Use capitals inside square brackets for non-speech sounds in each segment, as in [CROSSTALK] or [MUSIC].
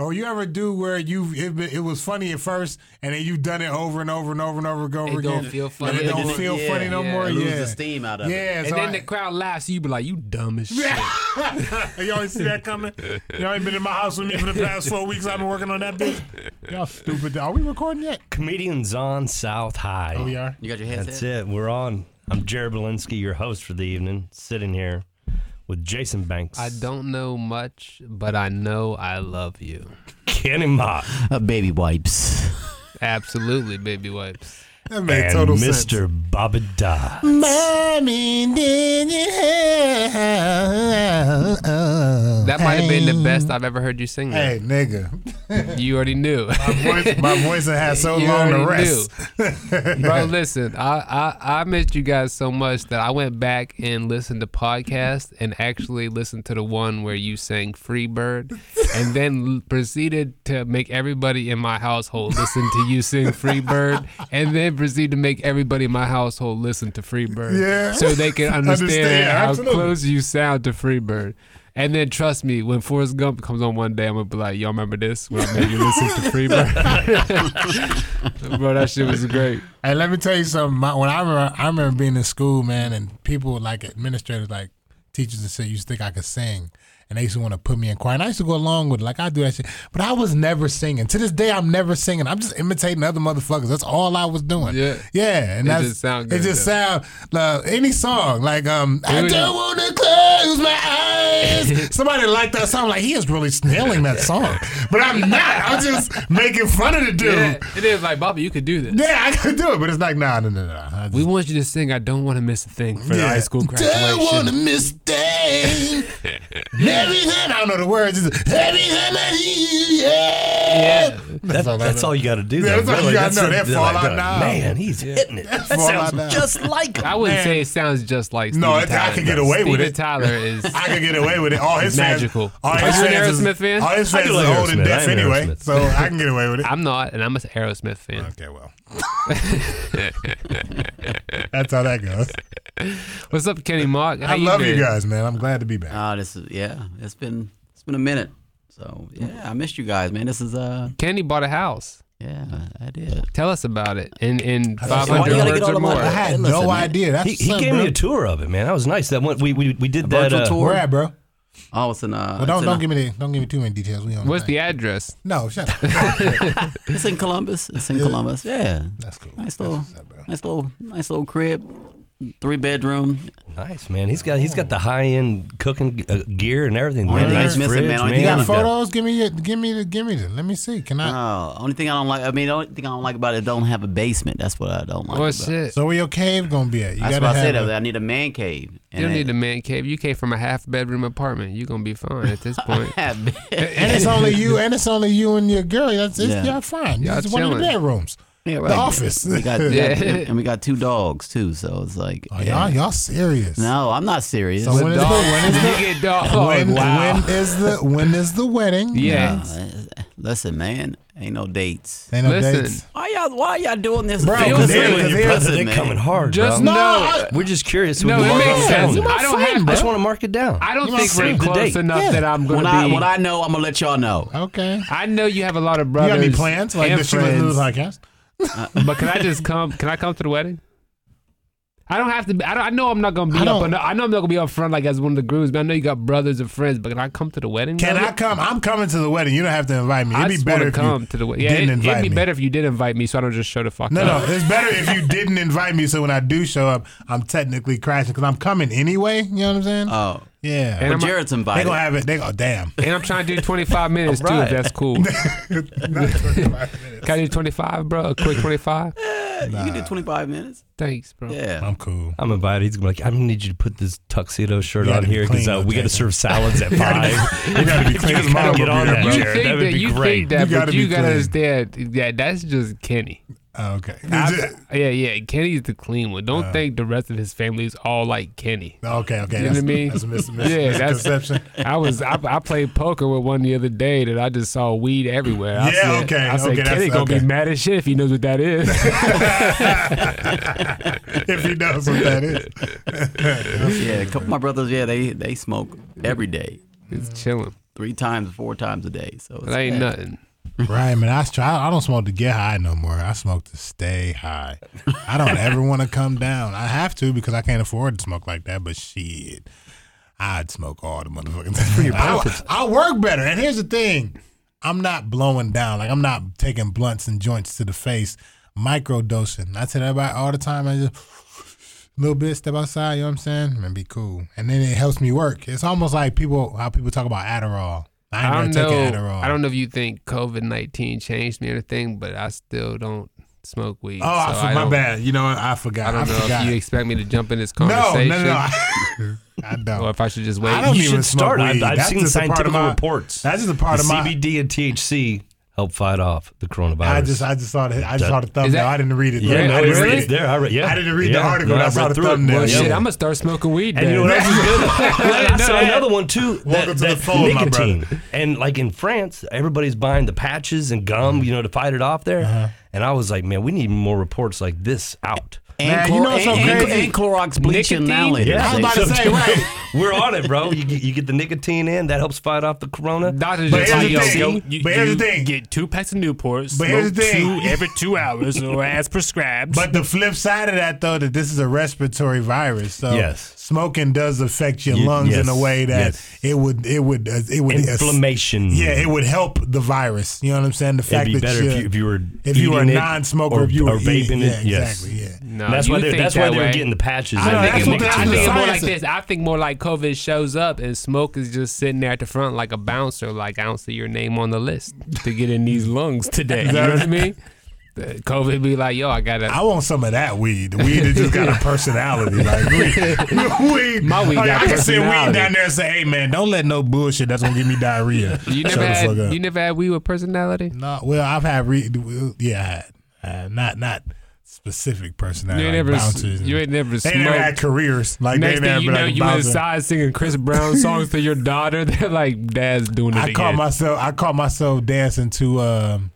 Or you ever do where you it, it was funny at first, and then you've done it over and over and over and over, and over It again. don't feel funny And it don't feel Yeah, funny no yeah. more. Lose Yeah, the steam out of it. yeah. And then I- the crowd laughs. You be like, you dumb as shit. [LAUGHS] you always see that coming. Y'all ain't been in my house with me for the past four weeks. I've been working on that bitch. Y'all stupid. Are we recording yet? Comedians on South High. Oh, we are. You got your headset? That's it. We're on. I'm Jared Belinsky, your host for the evening, sitting here with Jason Banks. I don't know much, but I know I love you. Kenny Mott Uh, baby wipes. Absolutely, baby wipes. That made and total Mr. sense. Bobby Da. Mommy, did you have- That might have been the best I've ever heard you sing. Hey, That. nigga. [LAUGHS] You already knew. My voice, my voice has had so [LAUGHS] You long to already rest. Bro, listen, I, I I missed you guys so much that I went back and listened to podcasts and actually listened to the one where you sang Free Bird and then proceeded to make everybody in my household listen to you sing Free Bird and then proceed to make everybody in my household listen to Free Bird. Yeah. So they can [LAUGHS] understand, Understand, how absolutely. close you sound to Free Bird. And then trust me, when Forrest Gump comes on one day, I'm gonna be like, "Y'all remember this? When I made you listen to Free Bird, [LAUGHS] bro, that shit was great." Hey, let me tell you something. My, when I remember, I remember being in school, man, and people like administrators, like teachers, and shit used to think I could sing, and they used to want to put me in choir. And I used to go along with it, like I do that shit. But I was never singing. To this day, I'm never singing. I'm just imitating other motherfuckers. That's all I was doing. Yeah. yeah, and It that's just sound good. It just though. sound like any song, like um, I Here we don't to close my eyes. [LAUGHS] Somebody liked that song, like he is really nailing that song, but I'm not. I'm just making fun of the dude. Yeah, it is like Bobby, you could do this. Yeah, I could do it, but it's like, nah, no, no, no. I just, We want you to sing. I don't want to miss a thing for the yeah. high school graduation. Don't want to graduation. miss thing. [LAUGHS] Every time, I don't know the words. It's every time I yeah. Yeah. That's, all that's all you got to do. Yeah, though, that's all you gotta know. That they're fall like, now. Man, he's hitting it. That fall out sounds now. just like him. I wouldn't Man. say it sounds just like No, Steven it- I Tyler. could get away with Steven it. Tyler [LAUGHS] is. I could get away with it. All [LAUGHS] his fans, Magical. All Are you an fans is- Aerosmith fan? All his fans do is old and deaf anyway, so I can get away with it. I'm not, and I'm an Aerosmith fan. Okay, well, [LAUGHS] that's how that goes. What's up, Kenny Mock? How I love been? you guys, man. I'm glad to be back. Oh, this is yeah. It's been it's been a minute. So yeah, I missed you guys, man. This is uh Kenny bought a house. yeah, I did. Tell us about it in in Why 500 words get all or more. I had Hey, listen, no man. idea. That's He, he gave bro. me a tour of it, man. That was nice. That one we we, we did that. virtual uh, tour? Where at, bro? Oh, it's in uh Well, don't it's, don't uh, give me the, don't give me too many details. We on What's thing. the address? no? Shut up. [LAUGHS] it's in Columbus. It's in Columbus. Yeah. That's cool. Nice little what's up, bro. nice little nice little crib. Three bedroom. Nice man. He's got he's got the high end cooking uh, gear and everything. Only Man, thing nice missing, fridge, man, only man. thing You got Yeah. He's got- photos? Give me your, give me the, give me the. Let me see. Can I? Oh, only thing I don't like. I mean, the only thing I don't like about it, it don't have a basement. That's what I don't like. Oh about it. shit! So where your cave gonna be at? You That's gotta what I have said. a- I need a man cave. You don't need a man cave. You came from a half bedroom apartment. You're gonna be fine at this [LAUGHS] point. and it's only you, and it's only you and your girl. That's it's, Yeah. y'all fine. Y'all It's one of the chilling. bedrooms. Yeah, The office. We got, Yeah. [LAUGHS] and we got two dogs too. So it's like, Oh, yeah. y'all, y'all serious? no, I'm not serious. So when is the when is [LAUGHS] you get dog. the when, wow. when is the when is the wedding? yeah. Uh, listen, man, ain't no dates. Ain't no Listen. dates. Why y'all? Why y'all doing this? Bro, Feel because they're- with because they're- brother, man. coming hard, Just bro. know. I- We're just curious. No, it makes sense. I don't have. I just want to mark it down. I don't You think we're close date. enough Yeah. that I'm gonna When I be. when I know, I'm gonna let y'all know. Okay. I know you have a lot of brothers. You brothers. got any plans? Like and that she listen the friends. podcast? [LAUGHS] But can I just come? Can I come to the wedding? I don't have to. Be, I don't. I know I'm not gonna be I up. don't- On the, I know I'm not gonna be up front like as one of the grooms. But I know you got brothers and friends. But can I come to the wedding? Can brother? I come? I'm coming to the wedding. You don't have to invite me. It'd be better if to come you to the wedding. Yeah, didn't it, invite would be me. better if you did invite me, so I don't just show the fuck No, up. No, no, it's better if you [LAUGHS] didn't invite me. So when I do show up, I'm technically crashing because I'm coming anyway. You know what I'm saying? Oh, yeah. And but I'm- Jared's they invited. gonna have it. They go, damn. And I'm trying to do 25 minutes too. If that's cool. [LAUGHS] Can I do 25, bro? A quick 25. [LAUGHS] you can do 25 minutes. Thanks, bro. Yeah. I'm cool. I'm invited. He's gonna be like, I'm gonna need you to put this tuxedo shirt on here because uh, we got to serve salads at five. [LAUGHS] You gotta be clean. You His mom gotta get on be that, there, You. Jared. think That would that? be You great. think that? You gotta but you gotta clean. understand that that's just Kenny. Oh, okay. [LAUGHS] I- yeah, yeah. Kenny's the clean one. Uh. Don't think the rest of his family is all like Kenny. okay, okay. You know that's, what I mean? That's a mis- [LAUGHS] mis- Yeah, that's- misconception. [LAUGHS] I was I, I played poker with one the other day that I just saw weed everywhere. I Yeah, said, okay, I said okay, Kenny gonna okay. be mad as shit if he knows what that is. if he knows what that is. Yeah, a couple of my brothers, yeah, they they smoke every day. it's chilling. three times, four times a day. So it's That ain't bad. nothing. Right, man. I try. I don't smoke to get high no more. I smoke to stay high. I don't ever want to come down. I have to because I can't afford to smoke like that. But shit, I'd smoke all the motherfucking things. I, I work better. And here's the thing: I'm not blowing down. Like I'm not taking blunts and joints to the face. Micro dosing. I tell everybody all the time. I just little bit step outside. You know what I'm saying? And be cool. And then it helps me work. It's almost like people how people talk about Adderall. I I don't know. Adderall. I don't know if you think COVID nineteen changed me or anything, but I still don't smoke weed. Oh, I so for- my bad. You know what? I forgot. I don't know forgot. if you expect me to jump in this [LAUGHS] no, no, conversation, no, no. I, I don't. or if I should just wait. I don't You even should smoke start. I've. I've seen just part scientific of my- reports. That's just a part the of my. CBD and THC help fight off the coronavirus. I just, I just saw the, I just saw the thumbnail. that- I didn't read it. yeah, no, I didn't read it. there. I read, yeah, I didn't read the article. No, I saw the thumbnail. well, Yeah. shit, I'm gonna start smoking weed. And then. you know what else is good? [LAUGHS] I saw another one too. That, Welcome to that fold, my nicotine. And like in France, everybody's buying the patches and gum, you know, to fight it off there. Uh-huh. And I was like, man, we need more reports like this out. And, Man, you know what's so and, and- crazy? and Clorox bleaching now Nicotine? later. I was about to say, right. [LAUGHS] We're on it, bro. You, get- you get the nicotine in, that helps fight off the corona. Doctors But just here's tell the thing. yo, You, But here's you the thing. Get two packs of Newports. But here's the thing. Two every two hours or as [LAUGHS] prescribed. But the flip side of that, though, that this is a respiratory virus. So Yes. Smoking does affect your Ye- lungs in a way that yes. it would, it would, uh, it would Inflammation. Yeah, it would help the virus. You know what I'm saying? The It'd fact be that better if you, if you were if you were a non-smoker, or, if you were or vaping eating, it. yeah, yes. exactly, yeah. No, that's why they think that's why that they were getting the patches. I and know, the that's I think, the- I think it's more like this. I think more like COVID shows up and smoke is just sitting there at the front like a bouncer. Like I don't see your name on the list to get in these lungs today. You know what I mean? COVID be like, yo, I gotta. I want some of that weed. The weed that just got a [LAUGHS] personality. Like weed, weed. [LAUGHS] My weed like, got I can sit weed down there and say, "Hey man, don't let no bullshit that's gonna give me diarrhea." [LAUGHS] you never had. up. You never had weed with personality. no, well, I've had re- yeah, I had uh, not not specific personality. You ain't like never. bouncers You ain't never They never had smoked. careers. Like Next they never thing you know, like you inside singing Chris Brown songs to your daughter. They're like, Dad's doing it I again. caught myself. I caught myself dancing to. Um,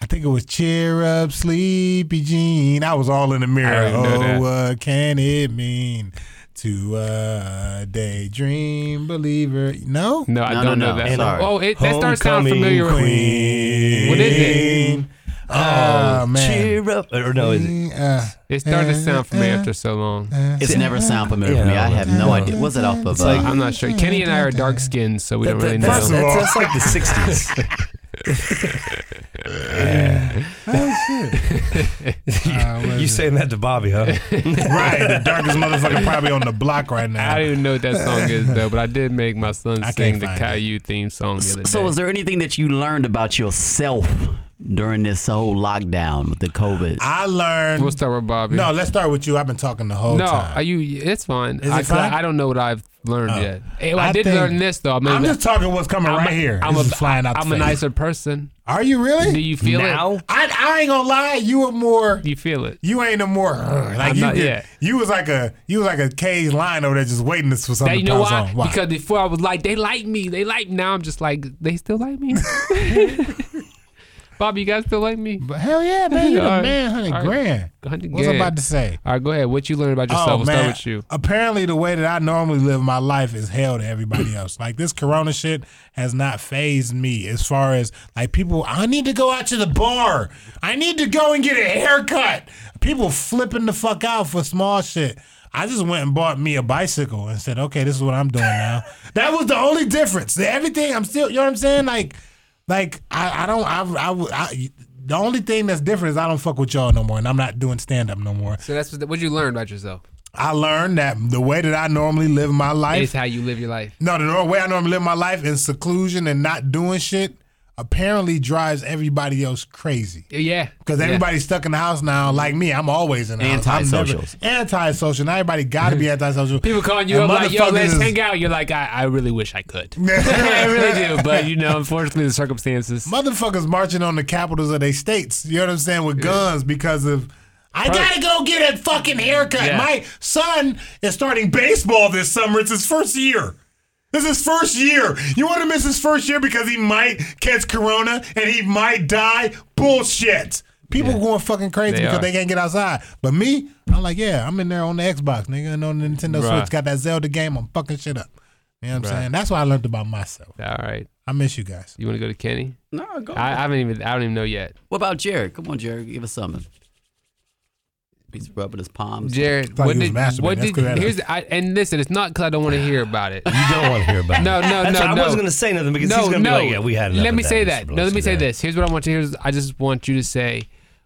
I think it was "Cheer Up, Sleepy Jean." I was all in the mirror. I know Oh, that. what can it mean to a daydream believer? No, no, I No, don't no, know no. that. Sorry. Oh, it, that starts sound familiar. Queen. What is it? Oh, uh, man. cheer up. Or no, is it? Uh, It started to sound familiar after so long. Uh, uh, it's never sound familiar for me. I have no idea. What's it off of? Uh, I'm not sure. Kenny and I are dark skinned, so we don't really know. That's, First that's, that's like the 60s. [LAUGHS] uh, you saying that to Bobby, huh? [LAUGHS] right, the darkest motherfucker probably on the block right now. I don't even know what that song is though, but I did make my son I sing the find Caillou theme song the other day. so, is there anything that you learned about yourself during this whole lockdown with the COVID? I learned. we'll start with Bobby. no, let's start with you. I've been talking the whole no, time. are you? It's fine. Is it I, 'cause fine? I don't know what I've learned Oh. yet. Eh, well, I, I did think- learn this though. I mean, I'm just talking what's coming I'm right a- here. I'm this a, flying out. I'm a nicer person. Are you really? Do you feel now? it? I, I ain't gonna lie. You were more. You feel it? You ain't no more. uh, Like I'm you, not could- yet. you was like a you was like a caged lion over there just waiting for something That, you to know pounce why? on. Because before I was like, they like me, they like me. Now I'm just like, they still like me. [LAUGHS] [LAUGHS] Bobby, you guys still like me? But hell yeah, man, You're [LAUGHS] the man, hundred All right. grand. 100 What's I about to say? All right, go ahead. What you learned about yourself? Oh we'll man, start with you. apparently the way that I normally live my life is hell to everybody else. Like this Corona shit has not phased me as far as like people. I need to go out to the bar. I need to go and get a haircut. People flipping the fuck out for small shit. I just went and bought me a bicycle and said, okay, this is what I'm doing now. that was the only difference. Everything I'm still, you know what I'm saying? Like, like I, I don't, I, I, I, the only thing that's different is I don't fuck with y'all no more, and I'm not doing stand up no more. So that's what, you learned about yourself. I learned that the way that I normally live my life, is how you live your life. no, the way I normally live my life in seclusion and not doing shit, apparently drives everybody else crazy. Yeah. Because Yeah. everybody's stuck in the house now. Like me, I'm always in the house. I'm never- Antisocials. Antisocial. Now everybody got to be [LAUGHS] antisocial. People calling you And up like, yo, let's is- hang out. You're like, I, I really wish I could. [LAUGHS] [LAUGHS] I really do. But, you know, unfortunately, the circumstances. Motherfuckers marching on the capitals of their states. You know what I'm saying? With guns because of. I gotta go get a fucking haircut. Yeah. My son is starting baseball this summer. It's his first year. This is his first year. You want to miss his first year because he might catch corona and he might die? Bullshit. People Yeah. going fucking crazy They because are. they can't get outside. But me, I'm like, yeah, I'm in there on the Xbox, nigga, and on the Nintendo Right. Switch. Got that Zelda game. I'm fucking shit up. You know what I'm Right. saying? That's what I learned about myself. All right. I miss you guys. You want to go to Kenny? No, go. I, I haven't even. I don't even know yet. what about Jared? Come on, Jared, give us something. He's rubbing his palms. Jared, thought what he was did masturbating. what did, did 'cause I had a- here's I, and listen, it's not because I don't want to hear about it. You don't want to hear about [LAUGHS] No, it. no, no, no, why I no. wasn't going to say nothing because no, he's going to no. be like, yeah, we had enough Let me of say that. No, let me Belinsky. say this. Here's what I want you. Here's I just want you to say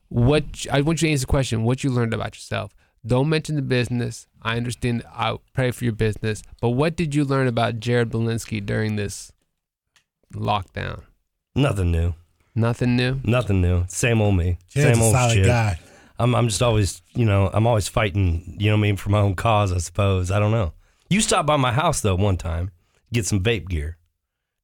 what I want you to answer the question. What you learned about yourself. Don't mention the business. I understand. I pray for your business, but what did you learn about Jared Belinsky during this lockdown? Nothing new. Nothing new. Nothing new. Same old me. Jared's Same a old solid shit. guy. I'm I'm just always, you know, I'm always fighting, you know what I mean, for my own cause, I suppose. I don't know. You stopped by my house though one time, get some vape gear.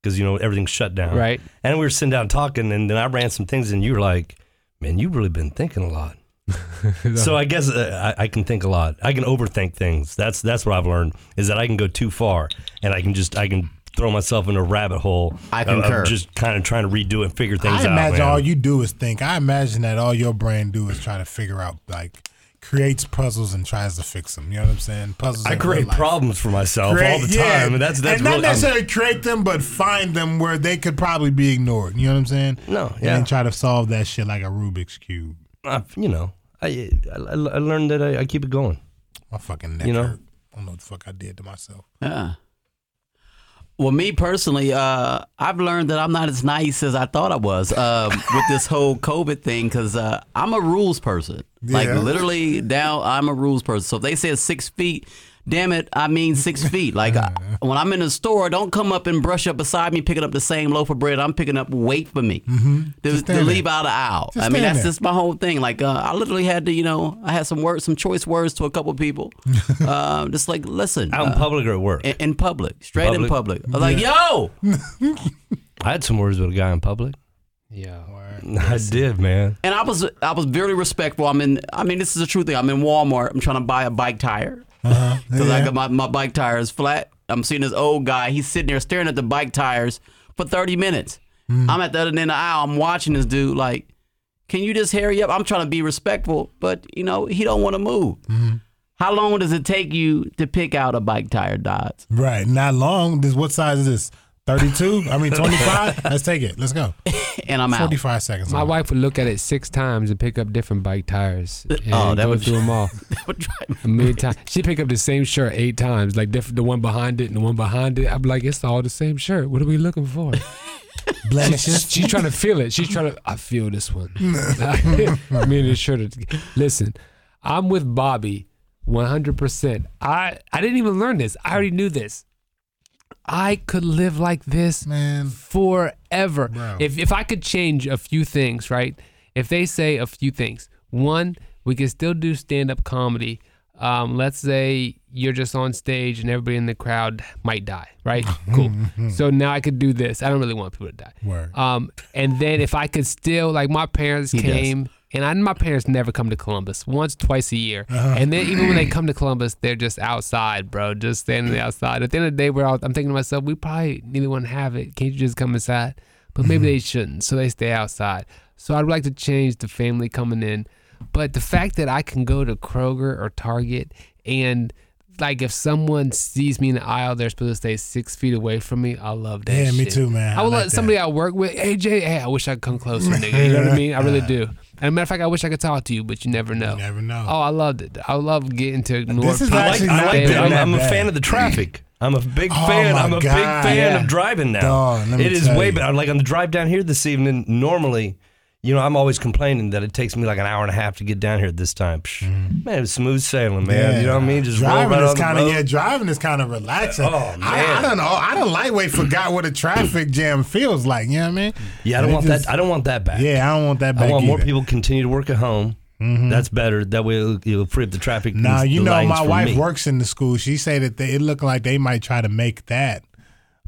Cuz you know everything's shut down. Right. And we were sitting down talking and then I ran some things and you were like, "Man, you've really been thinking a lot." [LAUGHS] so I guess uh, I, I can think a lot. I can overthink things. That's that's what I've learned is that I can go too far and I can just I can throw myself in a rabbit hole. I of- of concur. just kind of trying to redo and figure things I out. I imagine man. all you do is think. I imagine that all your brain do is try to figure out, like, creates puzzles and tries to fix them. You know what I'm saying? Puzzles. I create problems for myself all Create- the yeah. time, and that's that's and not really I'm- necessarily create them, but find them where they could probably be ignored. You know what I'm saying? No, And yeah. then try to solve that shit like a Rubik's cube. uh, you know, I I, I learned that I, I keep it going. My fucking neck You know? hurt. I don't know what the fuck I did to myself. Yeah. Well, me personally, uh, I've learned that I'm not as nice as I thought I was uh, with this whole COVID thing because uh, I'm a rules person. Like literally, now, I'm a rules person. So if they said six feet, damn it, I mean six [LAUGHS] feet. Like I, when I'm in the store, don't come up and brush up beside me picking up the same loaf of bread I'm picking up. Wait for me to, to leave out the aisle. Just I mean, that's there. just my whole thing. Like uh, I literally had to, you know, I had some words, some choice words to a couple people. [LAUGHS] uh, just like listen, Out in uh, public or at work. in, in public, straight in Public? public. I was like, yo, [LAUGHS] I had some words with a guy in public. Yeah. I did, man. and I was I was very respectful. I'm in. I mean, this is the true thing. I'm in Walmart. I'm trying to buy a bike tire Uh-huh. [LAUGHS] because I got my, my bike tires flat. I'm seeing this old guy. He's sitting there staring at the bike tires for 30 minutes. Mm. I'm at the other end of the aisle. I'm watching this dude. Like, can you just hurry up? I'm trying to be respectful, but you know he don't want to move. Mm-hmm. How long does it take you to pick out a bike tire, Dodds? Right. Not long. This what size is this? 32? I mean 25? [LAUGHS] Let's take it. Let's go. And I'm out. 45 seconds. My on wife would look at it six times and pick up different bike tires. Oh, and Oh, that go would- through them all [LAUGHS] that Would drive me- a million times. She pick up the same shirt eight times, like different, the one behind it and the one behind it. I'm like, it's all the same shirt. What are we looking for? [LAUGHS] blemishes. She's trying to feel it. She's trying to. I feel this one. Me and the shirt. are- Listen, I'm with Bobby, 100. percent I I didn't even learn this. I already knew this. I could live like this Man. forever. Bro. If if I could change a few things, right? If they say a few things, one, we can still do stand up comedy. Um, let's say you're just on stage and everybody in the crowd might die, right? [LAUGHS] Cool. so now I could do this. I don't really want people to die. Word. Um, and then if I could still like my parents He does. And I my parents never come to Columbus once twice a year, Uh-huh. and then even when they come to [CLEARS THROAT] Columbus, they're just outside, bro, just standing outside. At the end of the day, we're all, I'm thinking to myself, we probably neither one have it. Can't you just come inside? But maybe Mm-hmm. they shouldn't, so they stay outside. So I'd like to change the family coming in, but the fact that I can go to Kroger or Target and like if someone sees me in the aisle, they're supposed to stay six feet away from me. I love that. Yeah, me too, man. I I would like let somebody I work with, hey hey, I wish I could come closer, nigga. You know what I [LAUGHS] mean? I really do. And a matter of fact, I wish I could talk to you, but you never know. You never know. Oh, I loved it. I love getting to North. This is people. I like, Actually, I like that. I'm, I'm a fan of the traffic. I'm a big Oh, fan. I'm a big fan Yeah. of driving now. Dog, let me it is tell way better. Like on the drive down here this evening, normally, you know, I'm always complaining that it takes me like an hour and a half to get down here this time. Psh, mm. Man, it's smooth sailing, man. You know what I mean? Just driving right is kind of yeah. Driving is kind of relaxing. Oh, I, I don't know. I don't lightweight forgot what a traffic jam feels like. You know what I mean? Yeah, I don't It want just- that. I don't want that back. Yeah, I don't want that back. I want more people to continue to work at home. Mm-hmm. That's better. That way it'll, it'll free up the traffic. Now you know my wife me. works in the school. She say that they, it looked like they might try to make that.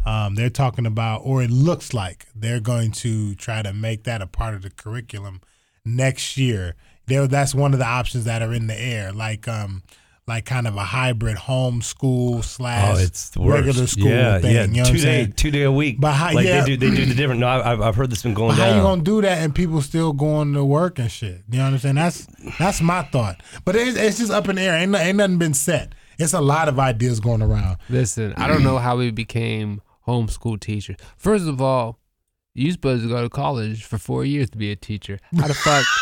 Um, they're talking about, or it looks like they're going to try to make that a part of the curriculum next year. There, that's one of the options that are in the air, like um, like kind of a hybrid homeschool slash Oh, it's the worst. regular school yeah, thing. Yeah, you know what two I'm day, saying? two day a week. But how- like yeah. they do, they do the different. No, I- I've, I've heard this been going But down. how are you gonna do that and people still going to work and shit? You know what I'm saying? That's that's my thought. But it's, it's just up in the air. Ain't, ain't nothing been set. It's a lot of ideas going around. Listen, I don't know how we became homeschool teachers. First of all, you supposed to go to college for four years to be a teacher. How the fuck? [LAUGHS]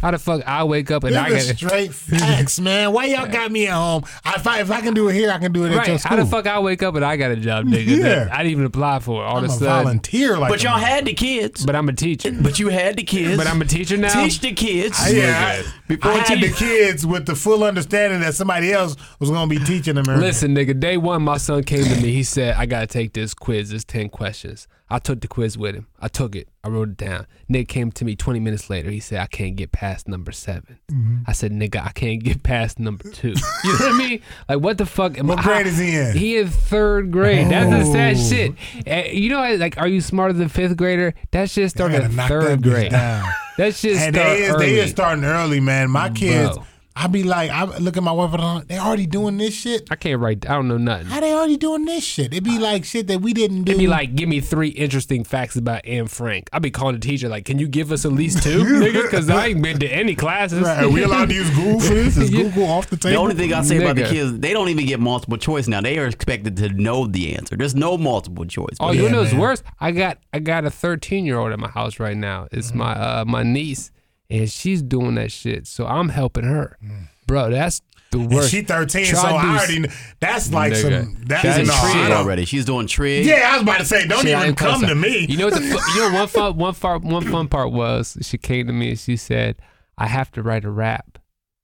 How the fuck I wake up and I These are get straight facts, man. Why y'all got me at home? If, I, if I can do it here, I can do it at your right? school. How the fuck I wake up and I got a job, nigga? Yeah. that I didn't even apply for it. All I'm of a a sudden, volunteer like But y'all man. had the kids. but I'm a teacher. But you had the kids. But I'm a teacher now. Teach the kids. Yeah, I, Before I had the kids with the full understanding that somebody else was going to be teaching them. everything. Listen, nigga, day one, my son came to me. He said, I got to take this quiz. It's 10 questions. I took the quiz with him. I took it. I wrote it down. Nick came to me 20 minutes later. He said, I can't get past number 7 Mm-hmm. I said, nigga, I can't get past number two. You know what I mean? Like, what the fuck? Am What I- grade is he in? He is third grade. That's the sad Oh. shit. Eh, you know, like, are you smarter than fifth grader? That shit started third grade. down. That shit And started they is, early. they is starting early, man. My kids, Bro. I be like, I look at my wife and I'm, they already doing this shit. I can't write. I don't know nothing. How they already doing this shit? It be like shit that we didn't do. It'd be like, give me three interesting facts about Anne Frank. I'd be calling the teacher like, can you give us at least two, [LAUGHS] nigga? Because I ain't been to any classes. Right, are we allowed to use Google for this? Is [LAUGHS] Google off the table? The only thing I say about the kids, they don't even get multiple choice now. They are expected to know the answer. There's no multiple choice. Oh, Yeah, you know what's worse? I got I got a 13 year old at my house right now. It's Mm-hmm. my uh, my niece, and she's doing that shit. So I'm helping her, bro. That's the And worst. she 13, Try so to I already, that's like Nigga. some, that's, She's in no, trig already. She's doing trig. Yeah, I was about to say, don't Shit, I even come to me. You know what? The, [LAUGHS] you know one fun one fun one fun part was she came to me and she said, "I have to write a rap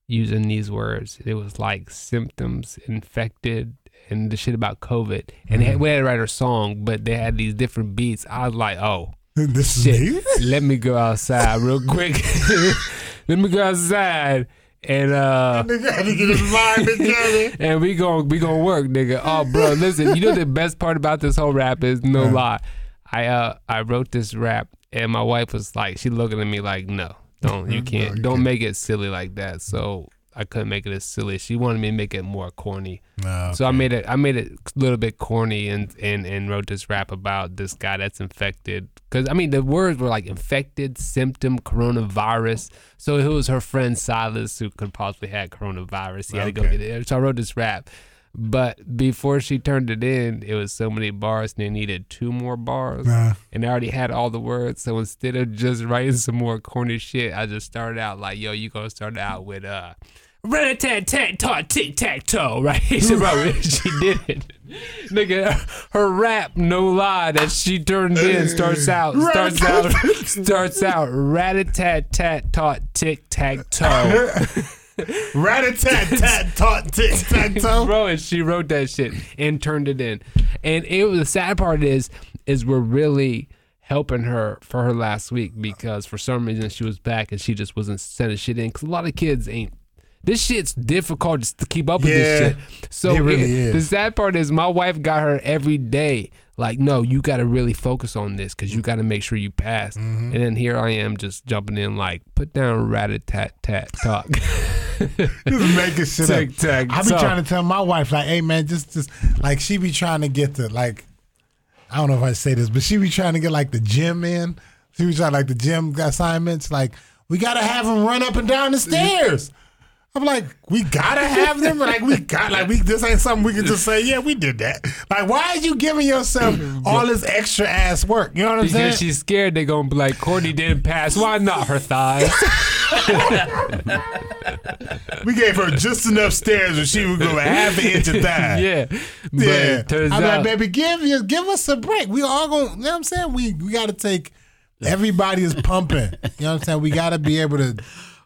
using these words." It was like symptoms, infected, and the shit about COVID. And they mm. had, we had to write her song, but they had these different beats. I was like, "Oh [LAUGHS] this is shit, me? [LAUGHS] let me go outside real quick. [LAUGHS] let me go outside." And uh Nigga had to get his and we gon' we gonna work, nigga. Oh, bro, listen. You know the best part about this whole rap is no lie. I uh I wrote this rap, and my wife was like, she looking at me like, no, don't you can't, you don't make it silly like that. So I couldn't make it as silly. She wanted me to make it more corny. No, So I made it I made it a little bit corny and and and wrote this rap about this guy that's infected. Cause I mean the words were like infected, symptom, coronavirus. So it was her friend Silas who could possibly had coronavirus. He had to go get it. So I wrote this rap. But before she turned it in, it was so many bars and they needed two more bars. Nah. And I already had all the words. So instead of just writing some more corny shit, I just started out like, yo, you gonna start out with uh rat a tat tat tot tic tac toe, right? [LAUGHS] bro, [LAUGHS] she did it. Nigga, her rap, no lie, that she turned in starts out starts out [LAUGHS] starts out rat a tat tat tot tic tac toe. Rat a tat [LAUGHS] tat tot tic tac toe. Bro, and she wrote that shit and turned it in. And it was the sad part is is we're really helping her for her last week because for some reason she was back and she just wasn't sending shit in because a lot of kids ain't. This shit's difficult just to keep up with Yeah, this shit. So really it- the sad part is my wife got her every day. Like, no, you got to really focus on this because you got to make sure you pass. Mm-hmm. And then here I am just jumping in like, put down rat a tat tat talk. [LAUGHS] [LAUGHS] Just making shit up. I be toe. trying to tell my wife, like, hey man, just just like she be trying to get the like I don't know if I say this, but she be trying to get like the gym in. She be trying like the gym assignments. Like, we gotta have them run up and down the stairs. I'm like, we gotta have them. Like, we got like we this ain't something we can just say, yeah, we did that. Like, why are you giving yourself [CLEARS THROAT] all this extra ass work? You know what I'm saying? Because she's scared they're gonna be like Courtney didn't pass. Why not her thighs? [LAUGHS] we gave her just enough stairs where she would go half an inch of thigh. [LAUGHS] yeah, Yeah, I'm out like, baby, give you give us a break. We all gonna You know what I'm saying? We we got to take. Everybody is pumping. You know what I'm saying? We got to be able to.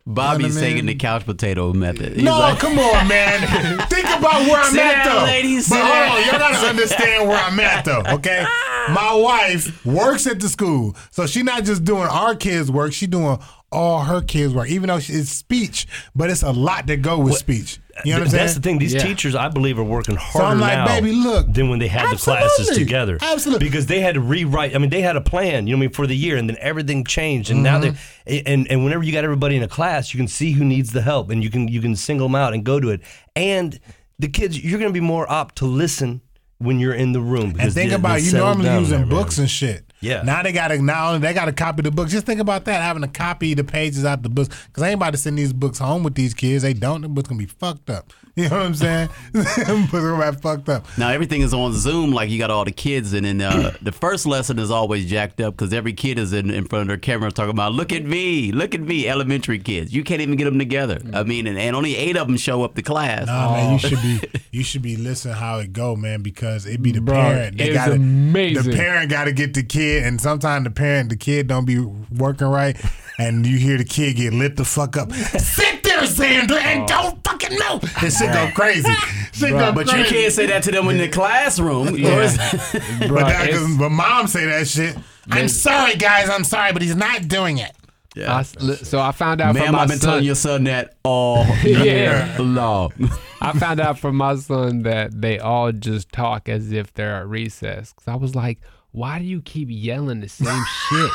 Bobby's You know what I taking the couch potato method. He's no, like, come on, man. [LAUGHS] Think about where I'm Sit at, down, though. ladies, but hold on, y'all gotta [LAUGHS] understand where I'm at, though. Okay, my wife works at the school, so she's not just doing our kids' work. She doing all her kids' work, even though it's speech, but it's a lot that go with speech. You know what I'm saying? That's the thing. These Yeah. teachers, I believe, are working harder I'm like, now baby, look, than when they had the classes together. absolutely. Because they had to rewrite. I mean, they had a plan. You know, what I mean, for the year, and then everything changed. And now Mm-hmm. they and and whenever you got everybody in a class, you can see who needs the help, and you can you can single them out and go to it. And the kids, you're going to be more apt to listen when you're in the room. And think they- about you normally using there, books and shit. Yeah. Now they got to now only they got to copy the books. Just think about that, having to copy the pages out the books. Because ain't about to send these books home with these kids. They don't. The books gonna be fucked up. [LAUGHS] You know what I'm saying? [LAUGHS] Them books gonna be fucked up. Now everything is on Zoom, like you got all the kids, and then uh, [CLEARS THROAT] the first lesson is always jacked up because every kid is in, in front of their camera talking about, "Look at me, look at me." Elementary kids, you can't even get them together. I mean, and, and only eight of them show up to class. Nah, man, you should be [LAUGHS] you should be listening how it go, man, because it be the Bro, parent. They gotta amazing. the parent gotta get the kid and sometimes the parent the kid don't be working right and you hear the kid get lit the fuck up. [LAUGHS] Sit there, Xander, and oh. don't fucking move. This shit go crazy. [LAUGHS] Shit go but you can't say that to them in the classroom. [LAUGHS] But, Bro, that, 'cause- but mom say that shit. I'm sorry, guys. I'm sorry, but he's not doing it. I s- li- so I found out from my I've been son. telling your son that all Yeah. year long. I found out from my son that they all just talk as if they're at recess. Cause I was like, why do you keep yelling the same shit?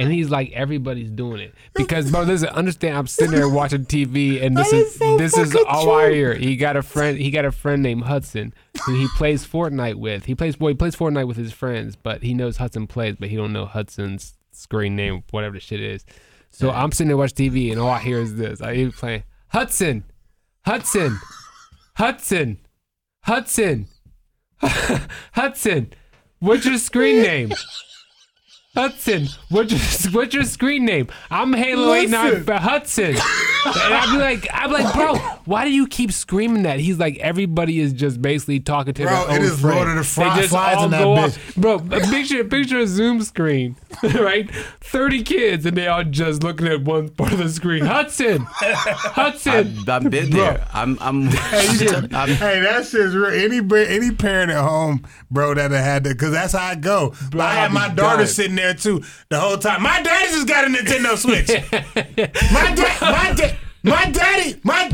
And he's like, everybody's doing it because, bro. Listen, understand. I'm sitting there watching TV, and this is, is so this is all I hear. He got a friend. He got a friend named Hudson who he plays Fortnite with. He plays boy. He plays Fortnite with his friends, but he knows Hudson plays, but he don't know Hudson's screen name, whatever the shit is. So I'm sitting there watching TV, and all I hear is this. I hear playing Hudson, Hudson, Hudson, Hudson, [LAUGHS] Hudson. What's your screen [LAUGHS] name? Hudson, what's your [LAUGHS] what's your screen name? I'm Halo Eight Nine Listen. for Hudson. And I'd be like, I'm like, bro, why do you keep screaming that? He's like, everybody is just basically talking to Bro, their it own is friend. Lord of the Fri- They just Flies all in that go bitch. off. Bro, a picture, picture a Zoom screen, [LAUGHS] right? Thirty kids, and they all just looking at one part of the screen. Hudson, Hudson. I've, I've been Bro. there. I'm. I'm, [LAUGHS] I'm Hey, that shit's real. Any any parent at home, bro, that had that, because that's how I go. Bro, I had my daughter sitting there too the whole time. My daddy just got a Nintendo Switch. [LAUGHS] my dad, my dad, my daddy, my.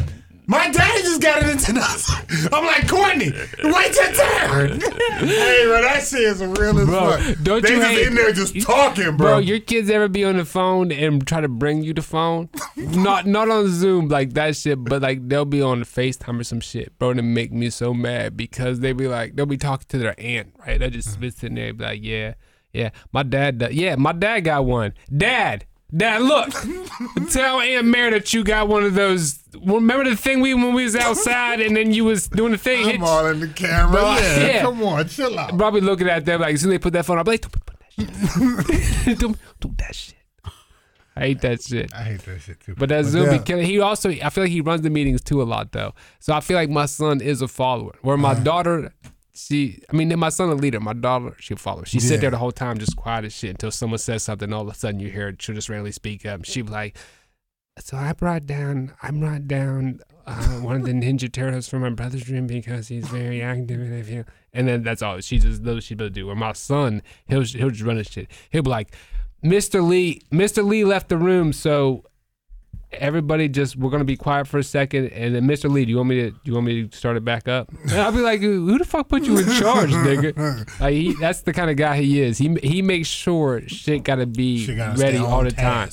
My daddy just got a Nintendo. Switch. I'm like Courtney, wait your turn. hey, bro, that shit is real as Bro, fuck. don't they you just hate- in there just talking, bro. Bro, your kids ever be on the phone and try to bring you the phone? [LAUGHS] not not on Zoom like that shit, but like they'll be on FaceTime or some shit, bro. To make me so mad because they be like they'll be talking to their aunt, right? They just mm. be sitting there and be like, yeah, yeah, my dad, does. yeah, my dad got one. Dad, dad, look, [LAUGHS] tell Aunt Mary that you got one of those. Remember the thing we when we was outside and then you was doing the thing. I'm all in the camera. Bro, yeah, yeah. come on, chill out. Probably looking at them like as soon as they put that phone, I'll like, don't put that shit. [LAUGHS] don't do that shit. I hate that shit. I hate that shit too. But that Zoom be yeah. killing. He also, I feel like he runs the meetings too a lot though. So I feel like my son is a follower. Where Uh-huh. my daughter, she, I mean, my son a leader. My daughter, she'll follow. She sit there the whole time, just quiet as shit until someone says something. All of a sudden, you hear her. She'll just randomly speak up. She be like, "So I brought down, I brought down uh, one of the Ninja Turtles from my brother's room because he's very active and I feel." And then that's all. She just those she to do. Or my son, he'll he'll just run his shit. He'll be like, "Mr. Lee, Mr. Lee left the room, so." Everybody just we're gonna be quiet for a second and then Mr. Lee, do you want me to do you want me to start it back up? And I'll be like, who the fuck put you in charge, [LAUGHS] nigga? Like he, that's the kind of guy he is. He he makes sure shit gotta be gotta ready all the time.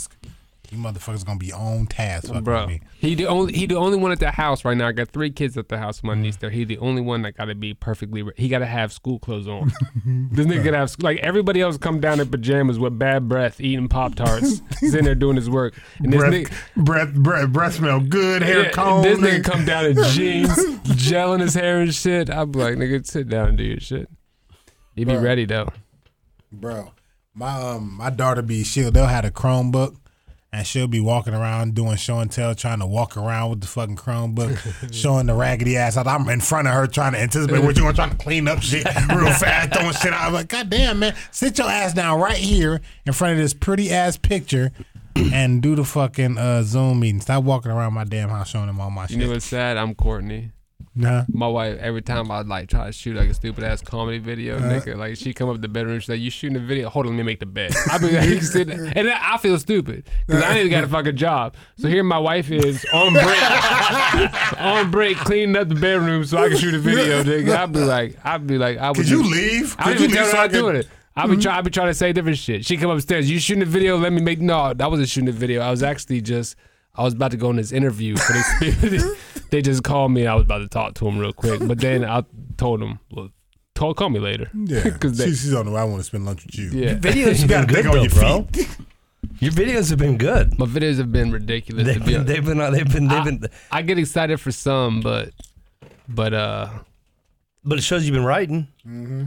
Task. You motherfuckers gonna be on task, fucking Bro, me. he the only he the only one at the house right now. I got three kids at the house. My niece there. He the only one that got to be perfectly. Re- he got to have school clothes on. [LAUGHS] this nigga gotta have like everybody else come down in pajamas with bad breath, eating pop tarts, [LAUGHS] sitting there doing his work. And this Breath, nigga, breath, breath, breath smell good. Hair Yeah, comb. This nigga. nigga come down in jeans, [LAUGHS] gelling his hair and shit. I'm like, nigga, sit down and do your shit. You be Bro. ready though. bro. My um, my daughter be she'll they'll have a Chromebook, and she'll be walking around doing show and tell, trying to walk around with the fucking Chromebook, [LAUGHS] showing the raggedy ass out. I'm in front of her trying to anticipate what you want, trying to clean up shit [LAUGHS] real fast, throwing shit out. I'm like, God damn, man, sit your ass down right here in front of this pretty ass picture. And do the fucking uh, Zoom meeting. Stop walking around my damn house showing them all my shit. You shit. know what's sad? I'm Courtney. Nah. My wife, every time I like try to shoot like a stupid ass comedy video, Uh-huh. nigga, like she come up the bedroom, she's like, "You shooting a video? Hold on, let me make the bed." I be like, [LAUGHS] sitting and I feel stupid because I ain't even got a fucking job. So here my wife is on break, [LAUGHS] on break, cleaning up the bedroom so I can shoot a video, [LAUGHS] nigga. I'd be like, I'd be like, I would. Could you leave? I don't even tell leave her so I doing it. I be try, I be trying to say different shit. She come upstairs. You shooting a video? Let me make. No, I wasn't shooting a video. I was actually just. I was about to go on this interview for this. They just called me. I was about to talk to him real quick, but then I told him, "Look, call, call me later. Yeah, [LAUGHS] 'Cause they- she, she's on the. way. I want to spend lunch with you. Yeah. Videos [LAUGHS] you have got been good, though, your bro. [LAUGHS] Your videos have been good. My videos have been ridiculous. They've be been, they've been, they've been, they've I- been, I get excited for some, but but uh, but it shows you've been writing. Mm-hmm.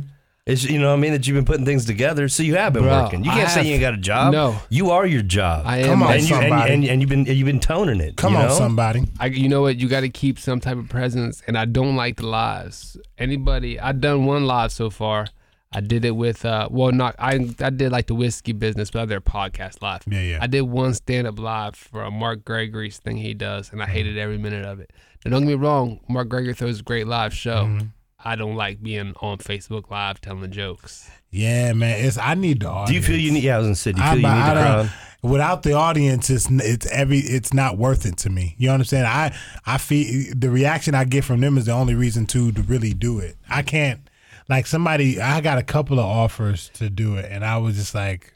It's you know what I mean that you've been putting things together, so you have been Bro, working. You can't say have- you ain't got a job. No. you are your job. I Come am. on, and, you, and, somebody. and, and you've been you've been toning it. Come you on, know? somebody. I, you know what? You got to keep some type of presence, and I don't like the lives. Anybody? I've done one live so far. I did it with uh, well, not I. I did like the whiskey business, but other podcast live. Yeah, yeah. I did one stand up live for a Mark Gregory's thing he does, and I hated every minute of it. Now, don't get me wrong, Mark Gregory throws a great live show. I don't like being on Facebook Live telling jokes. Yeah, man. It's I need the audience. Do you feel you need? Yeah, I was gonna say. Do you I- you need I the crowd? Without the audience, it's it's every it's not worth it to me. You understand? I I feel the reaction I get from them is the only reason to to really do it. I can't like somebody. I got a couple of offers to do it, and I was just like,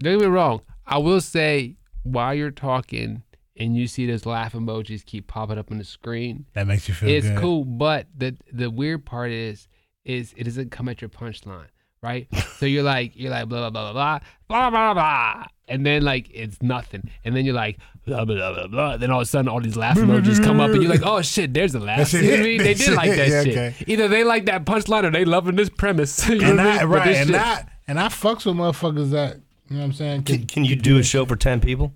Don't get me wrong. I will say while you're talking and you see those laugh emojis keep popping up on the screen. That makes you feel it's good. cool, but the the weird part is is it doesn't come at your punchline, right? so you're like you're like blah blah blah blah blah blah blah and then like it's nothing, and then you're like blah blah blah blah. Then all of a sudden, all these laugh emojis come up, and you're like, oh shit, there's a laugh. You what I mean? They did like that yeah, shit. Okay. Either they like that punchline, or they loving this premise. You and I, mean? right, and shit. I and I fucks with motherfuckers that you know what I'm saying. Can, can you do a show for ten people?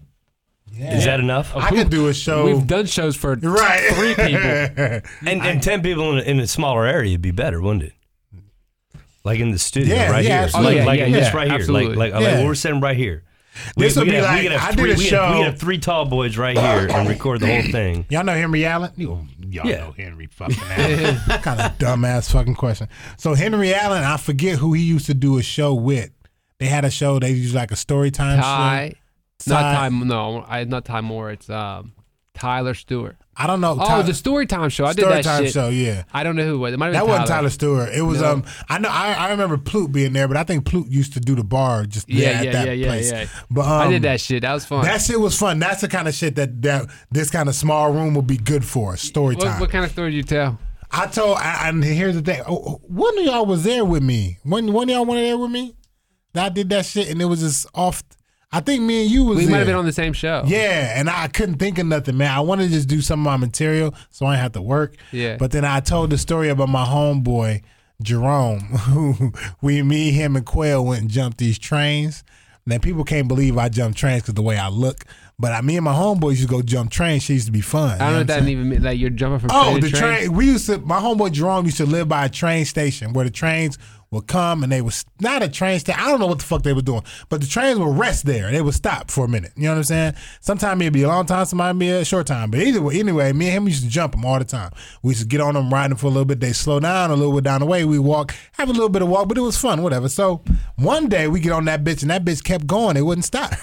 Yeah. Is that enough? I could do a show. We've done shows for right. three people. [LAUGHS] And, and ten people in a, in a smaller area would be better, wouldn't it? Like in the studio, Yeah, right yeah, here, absolutely. like, like yeah, in this yeah, right here, absolutely. like like, like Yeah. where we're sitting right here. This would be have- like- could have I three, did a we could- show- we have three tall boys right here and record the whole thing. [LAUGHS] Y'all know Henry Allen? You, y'all Yeah. know Henry fucking Allen. [LAUGHS] kind of dumbass fucking question. So Henry Allen, I forget who he used to do a show with. They had a show. They used like a story time Ty, show. Not Ty- Ty. No, I not Ty Moore. It's um, Tyler Stewart. I don't know. Oh, the Storytime show. I did story that time shit. show. Yeah. I don't know who it was. It might have That wasn't Tyler Stewart. It was No. um. I know. I, I remember Plute being there, but I think Plute used to do the bar just there Yeah, at yeah, that yeah, yeah, place. yeah. But um, I did that shit. That was fun. That shit was fun. That's the kind of shit that that this kind of small room would be good for. Story what, time. what kind of story did you tell? I told, I- and here's the thing. Oh, One of y'all was there with me. One, one of y'all were there with me. That I did that shit, and it was just off. I think me and you was We might have been on the same show. Yeah, and I couldn't think of nothing, man. I wanted to just do some of my material so I didn't have to work. Yeah. But then I told the story about my homeboy, Jerome, [LAUGHS] who we, me, him, and Quail went and jumped these trains. And then people can't believe I jumped trains because the way I look. But I, me and my homeboy used to go jump trains. She used to be fun. I don't know what that saying? even means. Like you're jumping from Oh, train the train. train. We used to. My homeboy Jerome used to live by a train station where the trains would come and they was not a train station. I don't know what the fuck they were doing, but the trains would rest there. They would stop for a minute. You know what I'm saying? Sometimes it'd be a long time, sometimes be a short time. But either way, anyway, me and him used to jump them all the time. We used to get on them, them for a little bit. They slow down a little bit down the way. We walk, have a little bit of walk, but it was fun, whatever. So one day we get on that bitch and that bitch kept going. It wouldn't stop. [LAUGHS]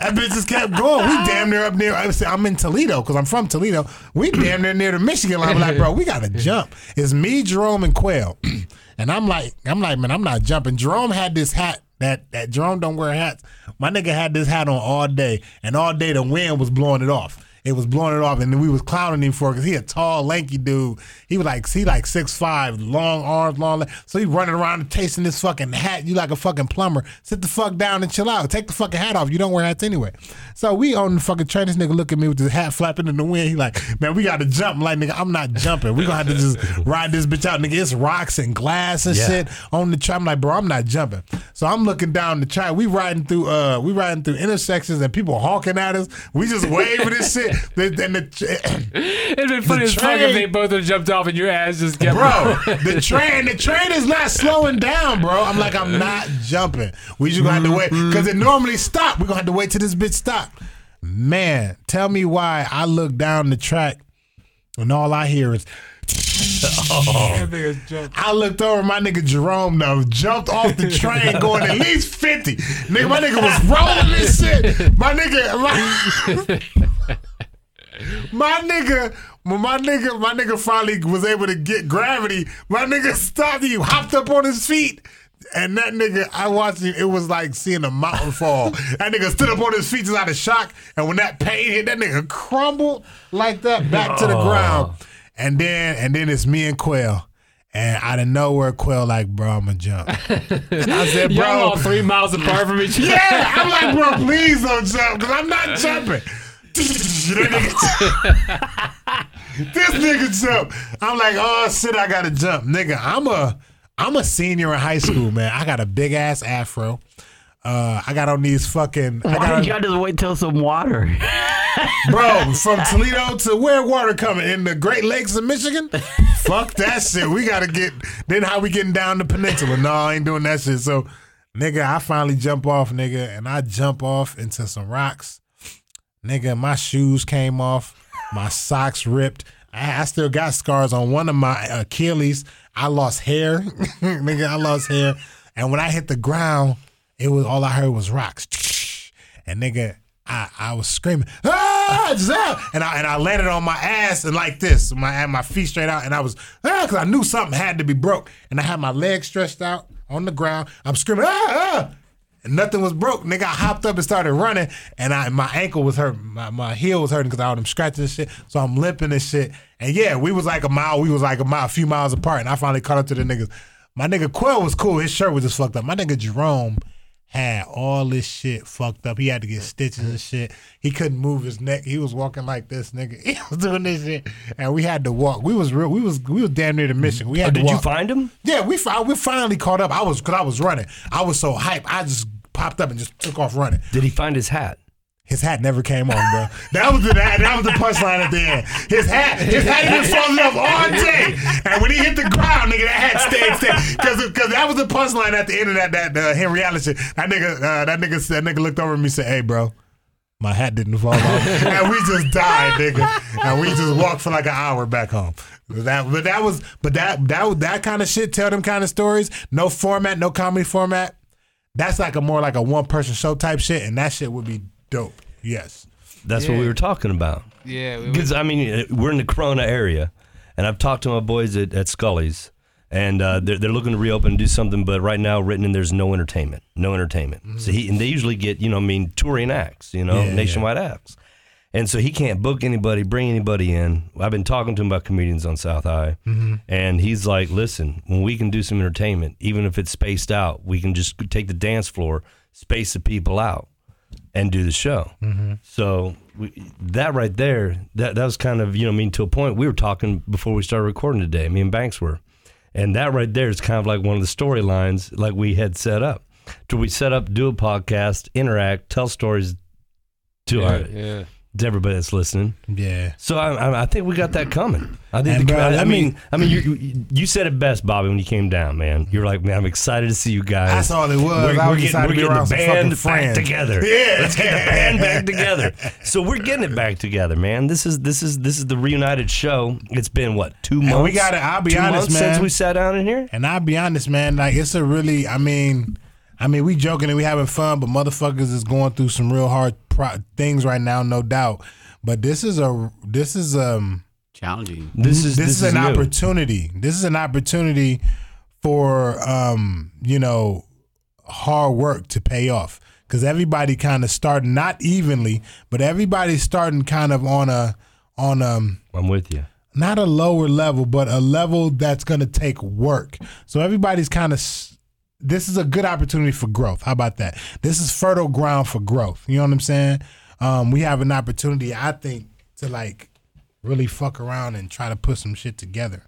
That bitch just kept going. We damn near up near. I I'm in Toledo because I'm from Toledo. We damn near near the Michigan line. We're like, bro, we gotta jump. It's me, Jerome, and Quail, [CLEARS THROAT] and I'm like, I'm like, man, I'm not jumping. Jerome had this hat. That that Jerome don't wear hats. My nigga had this hat on all day, and all day the wind was blowing it off. It was blowing it off, and then we was clowning him for it because he a tall, lanky dude. He was like, he like six five, long arms, long. Legs. So he running around and tasting this fucking hat. You like a fucking plumber. Sit the fuck down and chill out. Take the fucking hat off. You don't wear hats anyway. So we on the fucking train. This nigga look at me with his hat flapping in the wind. He like, man, we got to jump. I'm like, nigga, I'm not jumping. We gonna have to just [LAUGHS] ride this bitch out, nigga. It's rocks and glass and Yeah. shit on the track. I'm like, bro, I'm not jumping. So I'm looking down the track. We riding through, uh, we riding through intersections and people honking at us. We just waving this shit. [LAUGHS] The- And [LAUGHS] the, It'd been funny as fuck if train- they both had jumped off and your ass just kept bro, the [LAUGHS] train, the train is not slowing down, bro. I'm like, I'm not jumping. We just gonna have to wait because it normally stop. We're gonna have to wait till this bitch stop. Man, tell me why I look down the track and all I hear is. I looked over, my nigga Jerome though jumped off the train going at least 50. Nigga, my nigga was rolling this shit. My nigga, my, my nigga, when my nigga, my nigga finally was able to get gravity, my nigga stopped, he hopped up on his feet. And that nigga, I watched him, it was like seeing a mountain fall. [LAUGHS] That nigga stood up on his feet just out of shock. And when that pain hit, that nigga crumbled like that back to the ground. And then and then it's me and Quail. And out of nowhere, Quell like, bro, I'ma jump. [LAUGHS] I said, bro, all three miles apart from each other. yeah. I'm like, bro, please don't jump, cause I'm not jumping. This nigga jump. I'm like, oh shit, I gotta jump, nigga. I'm a, I'm a senior in high school, man. I got a big ass afro. Uh, I got on these fucking. I Why got did y'all just wait till some water? Bro, from Toledo to where water coming in the Great Lakes of Michigan? Fuck that shit. We gotta get. Then how we getting down the peninsula? No, I ain't doing that shit. So, nigga, I finally jump off, nigga, and I jump off into some rocks. Nigga, my shoes came off, my socks ripped. I, I still got scars on one of my Achilles. I lost hair, [LAUGHS] nigga. I lost hair, and when I hit the ground, it was all I heard was rocks. [TSK] And nigga, I, I was screaming, ah, and I and I landed on my ass and like this, my my feet straight out, and I was ah, because I knew something had to be broke, and I had my legs stretched out on the ground. I'm screaming, ah, ah, and nothing was broke. Nigga, I hopped up and started running, and I my ankle was hurt, my, my heel was hurting because I had them scratching and shit. So I'm limping and shit. And yeah, we was like a mile, we was like a mile, a few miles apart, and I finally caught up to the niggas. My nigga Quill was cool. His shirt was just fucked up. My nigga Jerome had all this shit fucked up. He had to get stitches and shit. He couldn't move his neck. He was walking like this, nigga. [LAUGHS] He was doing this shit, and we had to walk. We was real. We was we was damn near the mission. We oh, had Oh, to did you find him? Yeah, we fi- we finally caught up. I was because I was running. I was so hyped. I just popped up and just took off running. Did he find his hat? His hat never came off, bro. That was the that, that was the punchline at the end. His hat, his hat had been falling off all day, and when he hit the ground, nigga, that hat stayed stayed. Because because that was the punchline at the end of that that uh, Henry Allen shit. That nigga uh, that nigga that nigga looked over at me and said, "Hey, bro." My hat didn't fall off, and we just died, nigga. And we just walked for like an hour back home. That, but that was, but that that that kind of shit. Tell them kind of stories. No format, no comedy format. That's like a more like a one person show type shit, and that shit would be dope. Yes. That's what we were talking about. Yeah, we- Because I mean, we're in the Corona area, and I've talked to my boys at, at Scully's, and uh, they're, they're looking to reopen and do something. But right now, written in there's no entertainment, no entertainment. So he and they usually get you know, I mean, touring acts, you know, Mm-hmm. Yeah, nationwide acts, and so he can't book anybody, bring anybody in. I've been talking to him about comedians on South High, Mm-hmm. and he's like, "Listen, when we can do some entertainment, even if it's spaced out, we can just take the dance floor, space the people out." And do the show. Mm-hmm. So we, that right there, that that was kind of you know, I mean, to a point. We were talking before we started recording today. Me and Banks were, and that right there is kind of like one of the storylines like we had set up. Do we set up, do a podcast, interact, tell stories to our yeah. To everybody that's listening. Yeah. So I, I, I think we got that coming. I think. And, the, bro, I, I mean, I mean, you, you you said it best, Bobby, when you came down, man. You're like, man, I'm excited to see you guys. That's all it was. We're, we're was getting, excited we're getting the band back friends. together. Yeah. let's get the band back [LAUGHS] together. So we're getting it back together, man. This is this is this is the reunited show. It's been what two months? And we gotta- I'll be honest, months since we sat down in here. And I'll be honest, man, like it's a really I mean I mean we joking and we having fun, but motherfuckers is going through some real hard pro- things right now, no doubt. But this is a this is um Challenging. This is this, is, an new. opportunity. This is an opportunity for um, you know, hard work to pay off. Cause everybody kind of starting not evenly, but everybody's starting kind of on a on um I'm with you. not a lower level, but a level that's going to take work. So everybody's kind of. This is a good opportunity for growth. How about that? This is fertile ground for growth. You know what I'm saying? Um, we have an opportunity, I think, to like really fuck around and try to put some shit together.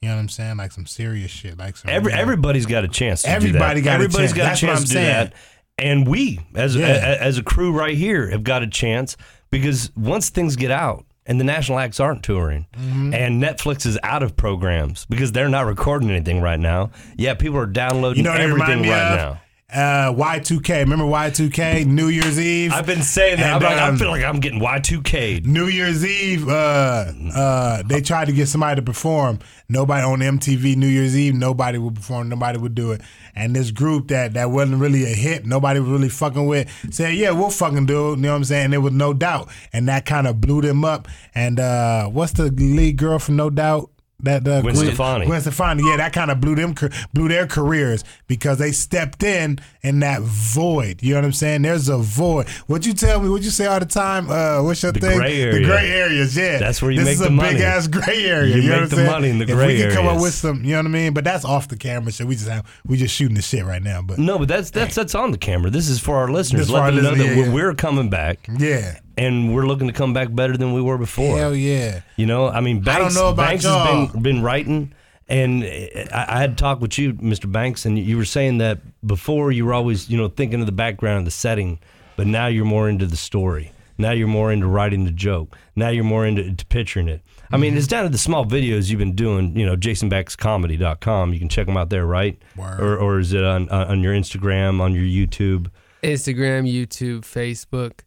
You know what I'm saying? Like some serious shit. Like some Every real- everybody's got a chance. To Everybody do that. got a Everybody's chance. got That's a what chance I'm to do saying. that. And we, as Yeah. a, as a crew right here, have got a chance because once things get out and the national acts aren't touring Mm-hmm. and Netflix is out of programs because they're not recording anything right now. Yeah, people are downloading You know everything right of? now. Uh, Y2K. Remember Y2K? New Year's Eve. I've been saying that. I'm And, like, I um, feel like I'm getting Y2K. New Year's Eve, uh, uh, they tried to get somebody to perform. Nobody on MTV New Year's Eve, nobody would perform. Nobody would do it. And this group that that wasn't really a hit, nobody was really fucking with, said, "Yeah, we'll fucking do it." You know what I'm saying? There was no doubt, and that kind of blew them up. And uh, what's the lead girl from No Doubt? That uh, Gwen Stefani. Gwen Stefani, yeah, that kind of blew them, blew their careers because they stepped in in that void. You know what I'm saying? There's a void. What you tell me? What you say all the time? Uh, what's your The thing? gray The area. gray areas. Yeah, That's where you this make is the a big ass gray area. You You, know make what the saying? money in the if gray we can come up with some, you know what I mean? But that's off the camera, so we just have we just shooting the shit right now. But No, but that's that's that's on the camera. This is for our listeners. This Let them know that yeah, we're, yeah. we're coming back yeah, and we're looking to come back better than we were before. hell yeah. You know, I mean, Banks, I don't know about Banks y'all. has been been writing, and I, I had talked with you, Mr. Banks, and you were saying that before you were always, you know, thinking of the background, the setting, but now you're more into the story. Now you're more into writing the joke. Now you're more into, into picturing it. I mean, mm-hmm. it's down to the small videos you've been doing. You know, JasonBanksComedy.com. You can check them out there, right? Word. Or, or is it on on your Instagram, on your YouTube? Instagram, YouTube, Facebook.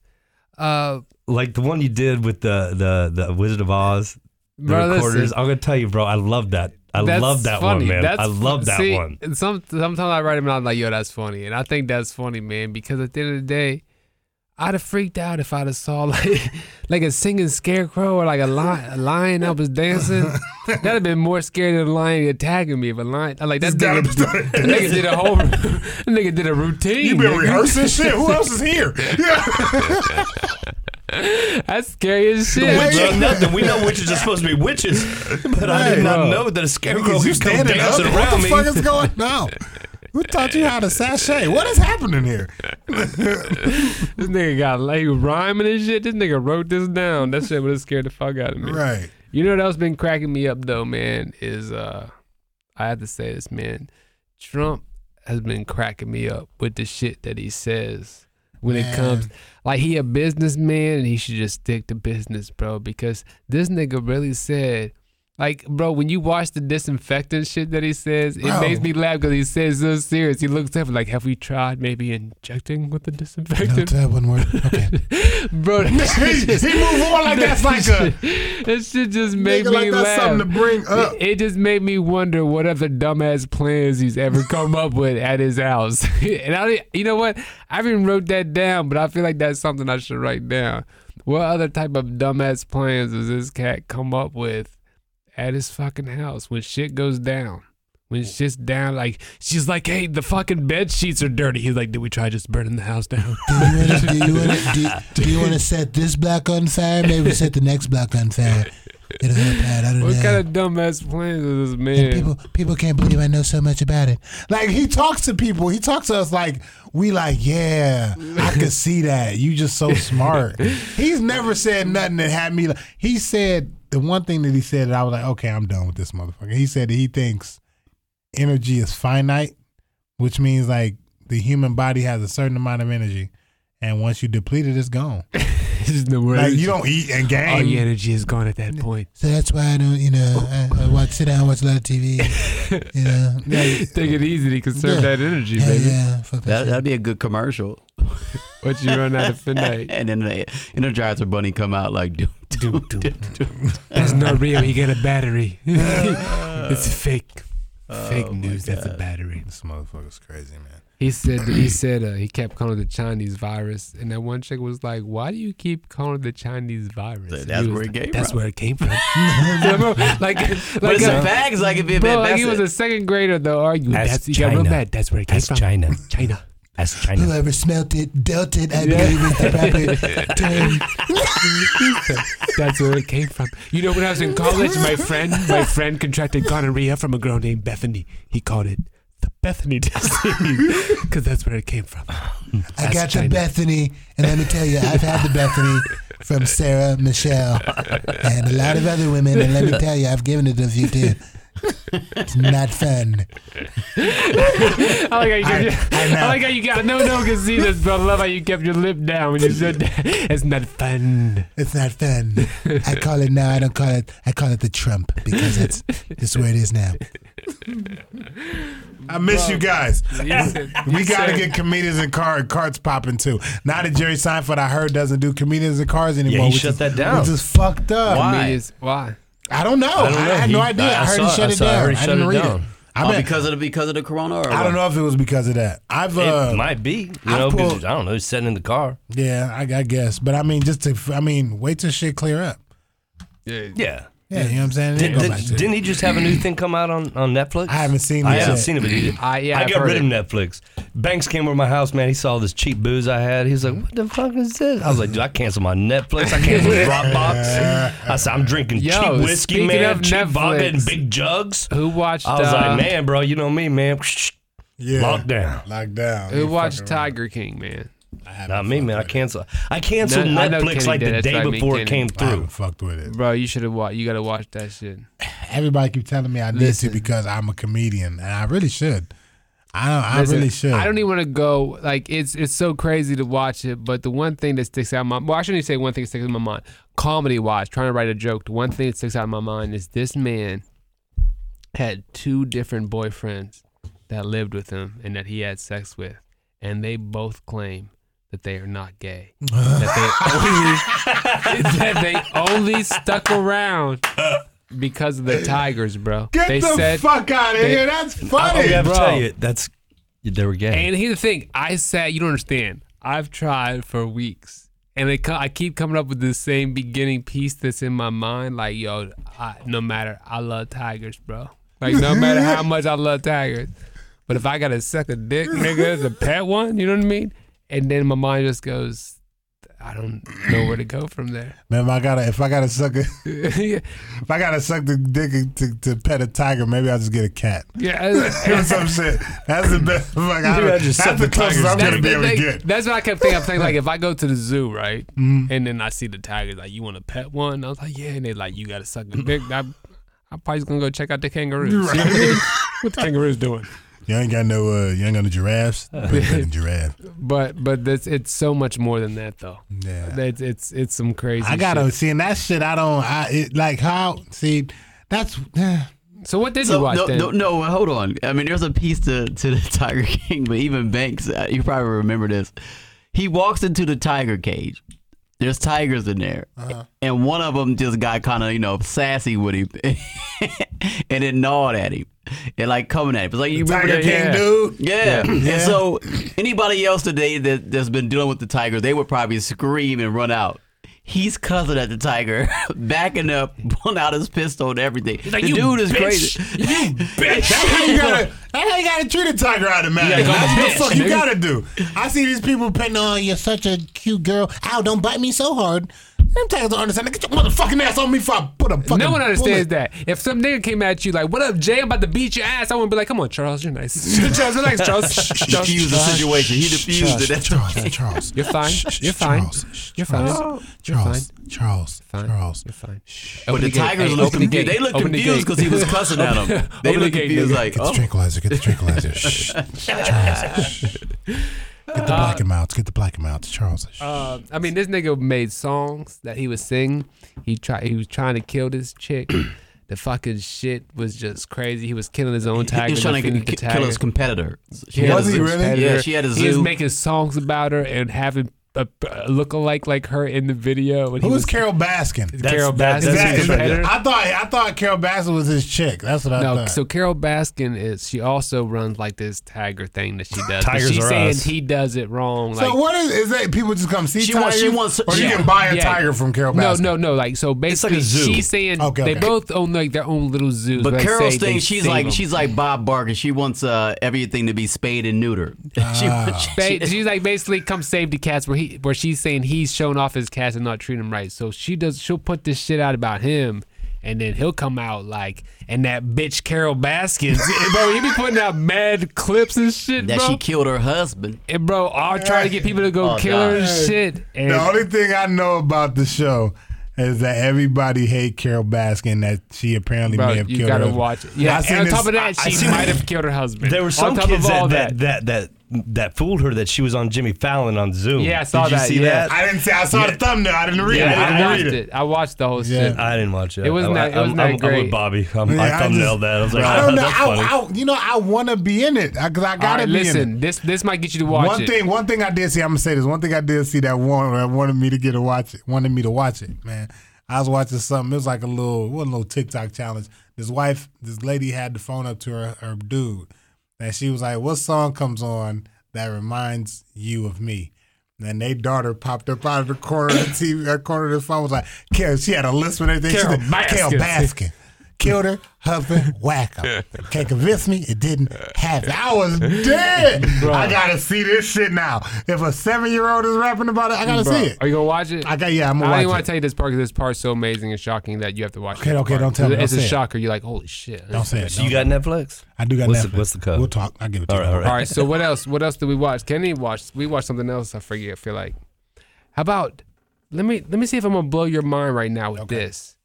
Uh, Like the one you did with the the the Wizard of Oz, the Bro, recorders. listen. I'm gonna tell you, bro. I love that. I love that funny. one, man. That's I love that see, one. Some sometimes I write them out and I'm like, yo, that's funny, and I think that's funny, man, because at the end of the day, I'd have freaked out if I'd have saw [LAUGHS] like like a singing scarecrow or like a lion, a lion that was dancing. [LAUGHS] That'd have been more scary than a lion attacking me. If a lion, like that gotta nigga, be- that nigga did a whole, [LAUGHS] that nigga did a routine. You been nigga. rehearsing shit. Who else is here? Yeah. That's scary as shit. witch- nothing. We know witches are supposed to be witches, but I did not Bro. know that a scarecrow could come standing up? dancing What around the me. fuck is going on? Who taught you how to sashay? What is happening here? [LAUGHS] This nigga got like rhyming and shit. This nigga wrote this down. That shit would have scared the fuck out of me. Right. You know what else been cracking me up though, man? Is uh, I have to say this, man. Trump has been cracking me up with the shit that he says when it comes. Like he a businessman and he should just stick to business, bro. Because this nigga really said. Like, bro, when you watch the disinfectant shit that he says, it Bro. makes me laugh because he says so serious. He looks up like, "Have we tried maybe injecting with the No, disinfectant?" that one word. Okay. [LAUGHS] bro, [LAUGHS] he, he move on like that's like a that shit just made me like that's laugh. something to bring up. It, it just made me wonder what other dumbass plans he's ever come up with at his house. [LAUGHS] and I, you know what? I haven't wrote that down, but I feel like that's something I should write down. What other type of dumbass plans does this cat come up with at his fucking house when shit goes down? When shit's mm. down, like she's like, "Hey, the fucking bed sheets are dirty." He's like, "Did we try just burning the house down?" Do you want to do you want to do, do you [LAUGHS] want to set this block on fire? Maybe set the next block on fire. [LAUGHS] It'll help out. I don't what know. kind of dumbass plans is this and man? people people can't believe I know so much about it. Like he talks to people. He talks to us like we like, yeah, I could [LAUGHS] see that. You just so smart. He's never said nothing that had me. Like, he said the one thing that he said that I was like, okay, I'm done with this motherfucker. He said that he thinks energy is finite, which means like the human body has a certain amount of energy, and once you deplete it, it's gone. [LAUGHS] [LAUGHS] There's no Like you don't eat and gang. All your energy is gone at that point. So that's why I don't, you know, I, I watch sit down, watch a lot of TV. [LAUGHS] You know, Take it easy to conserve Yeah. that energy, yeah, baby. yeah. Fuck that, that that'd be a good commercial. [LAUGHS] What you run out of midnight. And then the Energizer Bunny come out like, do, do, do, do. That's not real. You get a battery. it's fake. Oh fake Oh, news. That's a God. battery. This motherfucker's crazy, man. He said. He said. Uh, he kept calling it the Chinese virus, and that one chick was like, "Why do you keep calling it the Chinese virus?" That's And he where it like, came That's from." where it came from. Bro, [LAUGHS] like, like, But it's uh, a fact. It's like if it, bro, like he was a second grader though arguing. Ask That's you got real China. mad. That's where it came Ask from. China. [LAUGHS] China. That's China. Whoever smelt it, dealt it. I Yeah. believe is the proper [LAUGHS] term. That's where it came from. You know, when I was in college, my friend, my friend contracted gonorrhea from a girl named Bethany. He called it the Bethany [LAUGHS] disease [LAUGHS] because that's where it came from. Hmm. I That's got China. the Bethany, and let me tell you, I've had the Bethany from Sarah Michelle and a lot of other women, and let me [LAUGHS] tell you, I've given it a few too. It's not fun. I like how you I- kept I your, know. I, like how you got no no can see this, but I love how you kept your lip down when you said that. It's not fun. It's not fun. I call it now. I don't call it. I call it the Trump because that's that's where it is now. I miss you guys. He We he gotta get comedians and car carts popping too. Now that Jerry Seinfeld, I heard, doesn't do comedians and cars anymore. he which shut is- that down. Which is fucked up. Why? comedians- Why? I don't know. I, I don't know. had no idea. I, I heard saw- he shut I it saw- I down. heard he I shut didn't it read down. it. I, Oh, because of the because of the corona. Or I don't what? know if it was because of that. I've uh, it might be. You I've know, 'cause pulled- I don't know. He's sitting in the car. yeah, I, I guess. But I mean, just to, I mean, wait till shit clear up. Yeah. Yeah. Yeah, you know what I'm saying? Did, Go did, back to it. not he just have a new thing come out on, on Netflix? I haven't seen it. I it haven't seen it, but he, I- yeah, I I've got rid of it. Netflix. Banks came over my house, man. He saw this cheap booze I had. He was like, "What the fuck is this?" I was like, "Dude, I canceled my Netflix. I canceled [LAUGHS] Dropbox." I said, "I'm drinking Yo, cheap whiskey, speaking man, of cheap vodka and Netflix, big jugs." Who watched? I was uh, like, "Man, bro, you know me, man. Yeah. Lockdown." Lockdown. Who watched fucking right. Tiger King, man? I haven't me, man. I with cancel. I canceled No, I know Netflix Kenny like did. the That's day what I mean, before it Kenny. came I through. haven't fucked with it. Bro, you should have watched. You gotta watch that shit. Everybody keep telling me I need Listen. to because I'm a comedian, and I really should. I don't, I Listen, really should. I don't even want to go. Like it's it's so crazy to watch it, but the one thing that sticks out in my well, I shouldn't even say one thing that sticks out in my mind. Comedy wise, trying to write a joke, the one thing that sticks out in my mind is this man had two different boyfriends that lived with him and that he had sex with, and they both claim that they are not gay. [LAUGHS] that they only that they only stuck around because of the tigers, bro. Get they the said fuck out of they- here. That's funny. I have to bro. tell you, that's they were gay. And here's the thing: I said, You don't understand. I've tried for weeks, and it, I keep coming up with the same beginning piece that's in my mind. Like, yo, I, no matter, I love tigers, bro. Like, no [LAUGHS] matter how much I love tigers, but if I gotta suck a dick, nigga, the pet one, you know what I mean? And then my mind just goes, I don't know where to go from there. [LAUGHS] Man, if I gotta if I gotta suck a, yeah, if I gotta suck the dick to, to pet a tiger, maybe I'll just get a cat. yeah. Or some shit. That's the best. Like, I, I just that's the the closest I'm gonna be able to get. that's what I kept thinking. I'm thinking like if I go to the zoo, right, [LAUGHS] Mm-hmm. and then I see the tigers, like you want to pet one? I was like, yeah, and they're like you got to suck the dick. [LAUGHS] I'm, I'm probably just gonna go check out the kangaroos. See what, I mean? what the kangaroos doing? You ain't got no uh, you ain't got no giraffes. [LAUGHS] Put a pet in giraffe. But but this, it's so much more than that though. Yeah. It's it's it's some crazy. I gotta shit. see and that shit. I don't. I it, like how see. That's eh. So what did you watch no, then? no, no, hold on. I mean, there's a piece to, to the [LAUGHS] Tiger King, but even Banks, uh, you probably remember this. He walks into the tiger cage. There's tigers in there, Uh-huh. and one of them just got kind of you know sassy with him, [LAUGHS] and it gnawed at him, [LAUGHS] and like coming at him. It's like you remember Tiger that? King yeah. dude. Yeah. Yeah. And so anybody else today that, that's been dealing with the tiger, they would probably scream and run out. He's cussing at the tiger, [LAUGHS] backing up, pulling out his pistol and everything. like, the dude is bitch. crazy. you [LAUGHS] bitch. That's how you gotta. That's how you gotta treat a tiger out of man. gotta That's what the fuck you gotta do. I see these people petting. Oh, you're such a cute girl. Ow, don't bite me so hard. Them tigers don't understand. Get your motherfucking ass on me before I put a fucking. No one understands bullet. that. If some nigga came at you like, "What up, Jay? I'm about to beat your ass," I wouldn't be like, "Come on, Charles, you're nice. [LAUGHS] Charles, relax, Charles. Charles, Diffused the situation. He diffused it. That's Charles, okay. [LAUGHS] Charles. You're fine. Shh, You're fine. Charles, You're fine. Charles, You're Charles, fine. Charles, Fine. Charles. You're fine. But Open the gate. tigers Hey, look open the confused. They look confused because he was [LAUGHS] cussing at them. They Open the look confused like, Get the oh. tranquilizer. Get the tranquilizer. Shh. Charles. Shh. Get the black and mounts. Get the black and mounts. Charles. Uh, I mean, this nigga made songs that he was singing. He tried. He was trying to kill this chick. the fucking shit was just crazy. He was killing his own tiger. He was trying to defeating ki- the kill tiger. his competitor. She Yeah, had a Was he zoo. really? Yeah, she had a He was making songs about her and having a, a look-alike like her in the video. And he Who was was Carole Baskin? That's- Carole Baskin. Is that's that- his is. I thought I thought Carole Baskin was his chick. That's what I No, thought. so Carole Baskin is she also runs like this tiger thing that she does. Tigers she's are saying us. he does it wrong. So Like what is is that? People just come see She tigers, wants- she wants- or you yeah. can buy a Yeah. tiger from Carole no, Baskin. no, no. Like so, basically, a zoo. she's saying Okay, they okay. both own like their own little zoos. But where they Carole's say thing, she's like them. she's like Bob Barker. She wants uh, everything to be spayed and neutered. [LAUGHS] she, Ah. she- she's like basically come save the cats where he where she's saying he's showing off his cats and not treating him right. So she does she'll put this shit out about him and then he'll come out like and that bitch Carole Baskins [LAUGHS] bro he be putting out mad clips and shit that bro. she killed her husband. and bro I'll try to get people to go Oh, kill her and shit. And The only thing I know about the show is that everybody hate Carole Baskin. That she apparently bro, may have you killed gotta her. watch it. Yeah, and on this- top of that, I- I she seen- might have killed her husband. There were some kids of that, that that that that fooled her that she was on Jimmy Fallon on Zoom. Yeah, I saw Did you that, see yeah. that? I didn't see. I saw Yeah. the thumbnail. I didn't read Yeah, it. I, I didn't watched read it. I watched the whole Yeah. shit. I didn't watch it. It wasn't I, that- it wasn't I'm, that I'm, I'm with Bobby. I'm, Yeah, I I just- thumbnailed that. I was like, I oh, don't know. that's I, funny. I, you know, I want to be in it because I All gotta right, be in it. listen, this this might get you to watch one it. thing, one thing I did see. I'm gonna say this. One thing I did see that one that wanted me to get to watch it. Wanted me to watch it, man. I was watching something. It was like a little, what a little TikTok challenge. This wife, this lady had the phone up to her, her dude, and she was like, "What song comes on that reminds you of me?" And their daughter popped up out of the corner of the TV, uh, corner of the phone was like, Carole, she had a list with everything. Carole she said, Carole Baskin. Baskin. Killed her husband, [LAUGHS] whack her. Can't convince me it didn't happen. I was [LAUGHS] dead. I gotta see this shit now. If a seven year old is rapping about it, I gotta Bro, see it. Are you gonna watch it? I got yeah, I'm gonna I watch don't even want to tell you this part because this part's so amazing and shocking that you have to watch. It. Okay, okay, don't tell me, It's don't a say it. shocker. You're like, holy shit. Don't say it. So you got Netflix? I do got What's the- Netflix. what's the code? We'll talk. I'll give it to All you. right, all right. All right. So [LAUGHS] what else? What else did we watch? Kenny watched. We watched something else. I forget. I feel like. How about? Let me let me see if I'm gonna blow your mind right now with this.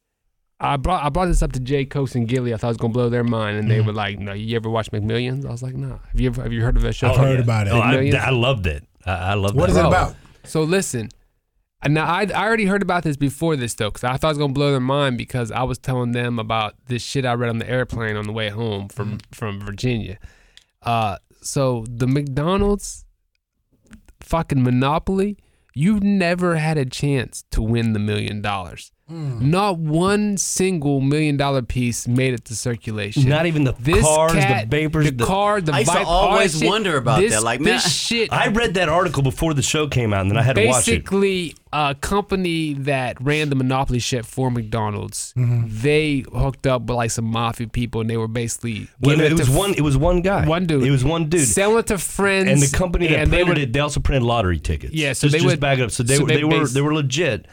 I brought I brought this up to Jay Coast and Gilly. I thought it was gonna blow their mind, and they Mm-hmm. were like, "No, you ever watch McMillions?" I was like, "No." Have you ever have you heard of that show? I've heard about it. Oh, I, I loved it. I, I loved What it. is it about? So listen, now I I already heard about this before this though, because I thought it was gonna blow their mind because I was telling them about this shit I read on the airplane on the way home from from Virginia. Uh, so the McDonald's fucking monopoly, you've never had a chance to win the million dollars. Not one single million dollar piece made it to circulation. Not even the this cars, cat, the papers. the, the- car, the I used to Vibe, always shit. wonder about this, that. Like, man, this shit. I read that article before the show came out, and then I had to watch it. Basically, a company that ran the monopoly shit for McDonald's, Mm-hmm. they hooked up with like some mafia people, and they were basically Well, giving it was to one. It was one guy. one dude. It was one dude. selling it to friends, and the company that and they were it, they also printed lottery tickets. Yeah, so just, they just would- back it up. So they, so they they, were they were legit.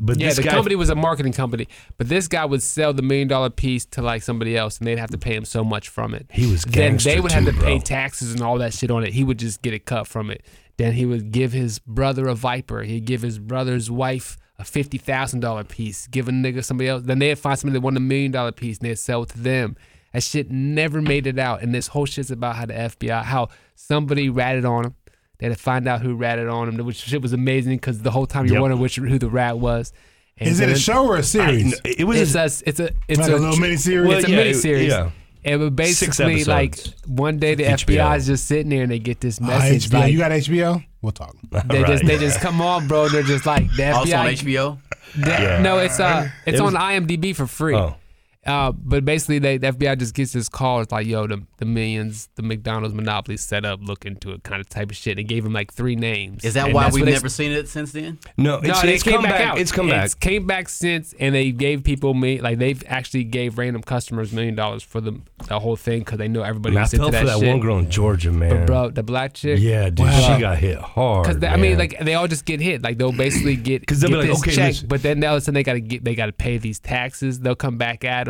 But Yeah, this the guy, company was a marketing company, but this guy would sell the million dollar piece to like somebody else, and they'd have to pay him so much from it. He was then they would have too, to pay bro. taxes and all that shit on it. He would just get a cut from it. Then he would give his brother a Viper. He'd give his brother's wife a fifty thousand dollar piece. Give a nigga somebody else. Then they'd find somebody that won a million dollar piece, and they'd sell it to them. That shit never made it out. And this whole shit's about how the FBI, how somebody ratted on him. They had to find out who ratted on him, which shit was amazing because the whole time you're Yep. wondering which who the rat was. And Is it a show or a series? it was it's a, a it's a it's Like a little miniseries? Well, It's a yeah, miniseries. yeah. It was basically like one day the HBO. FBI is just sitting there and they get this Ah, message. HBO. like, you got HBO? We'll talk. [LAUGHS] they Right, just they yeah. just come on, bro. They're just like the FBI. Also on HBO. the- Yeah. No, it's uh it's It on IMDb for free. Oh. Uh, but basically, they, the FBI just gets this call. It's like, yo, the, the millions, the McDonald's monopoly set up, look into it, kind of type of shit. They gave him like three names. Is that And why we've never seen it since then? No, it's, no, they it's come back, back. out. It's come back. It's came back since, and they gave people me like they've actually gave random customers million dollars for the the whole thing because they know everybody Man, I was into felt that, for that shit. one girl in Georgia, man. But bro, the black chick, yeah, dude, Wow. she got hit hard. Because I mean, like they all just get hit. Like they'll basically get 'Cause they'll get be like, this okay, check, but then all of a sudden they gotta get they gotta pay these taxes. They'll come back at them,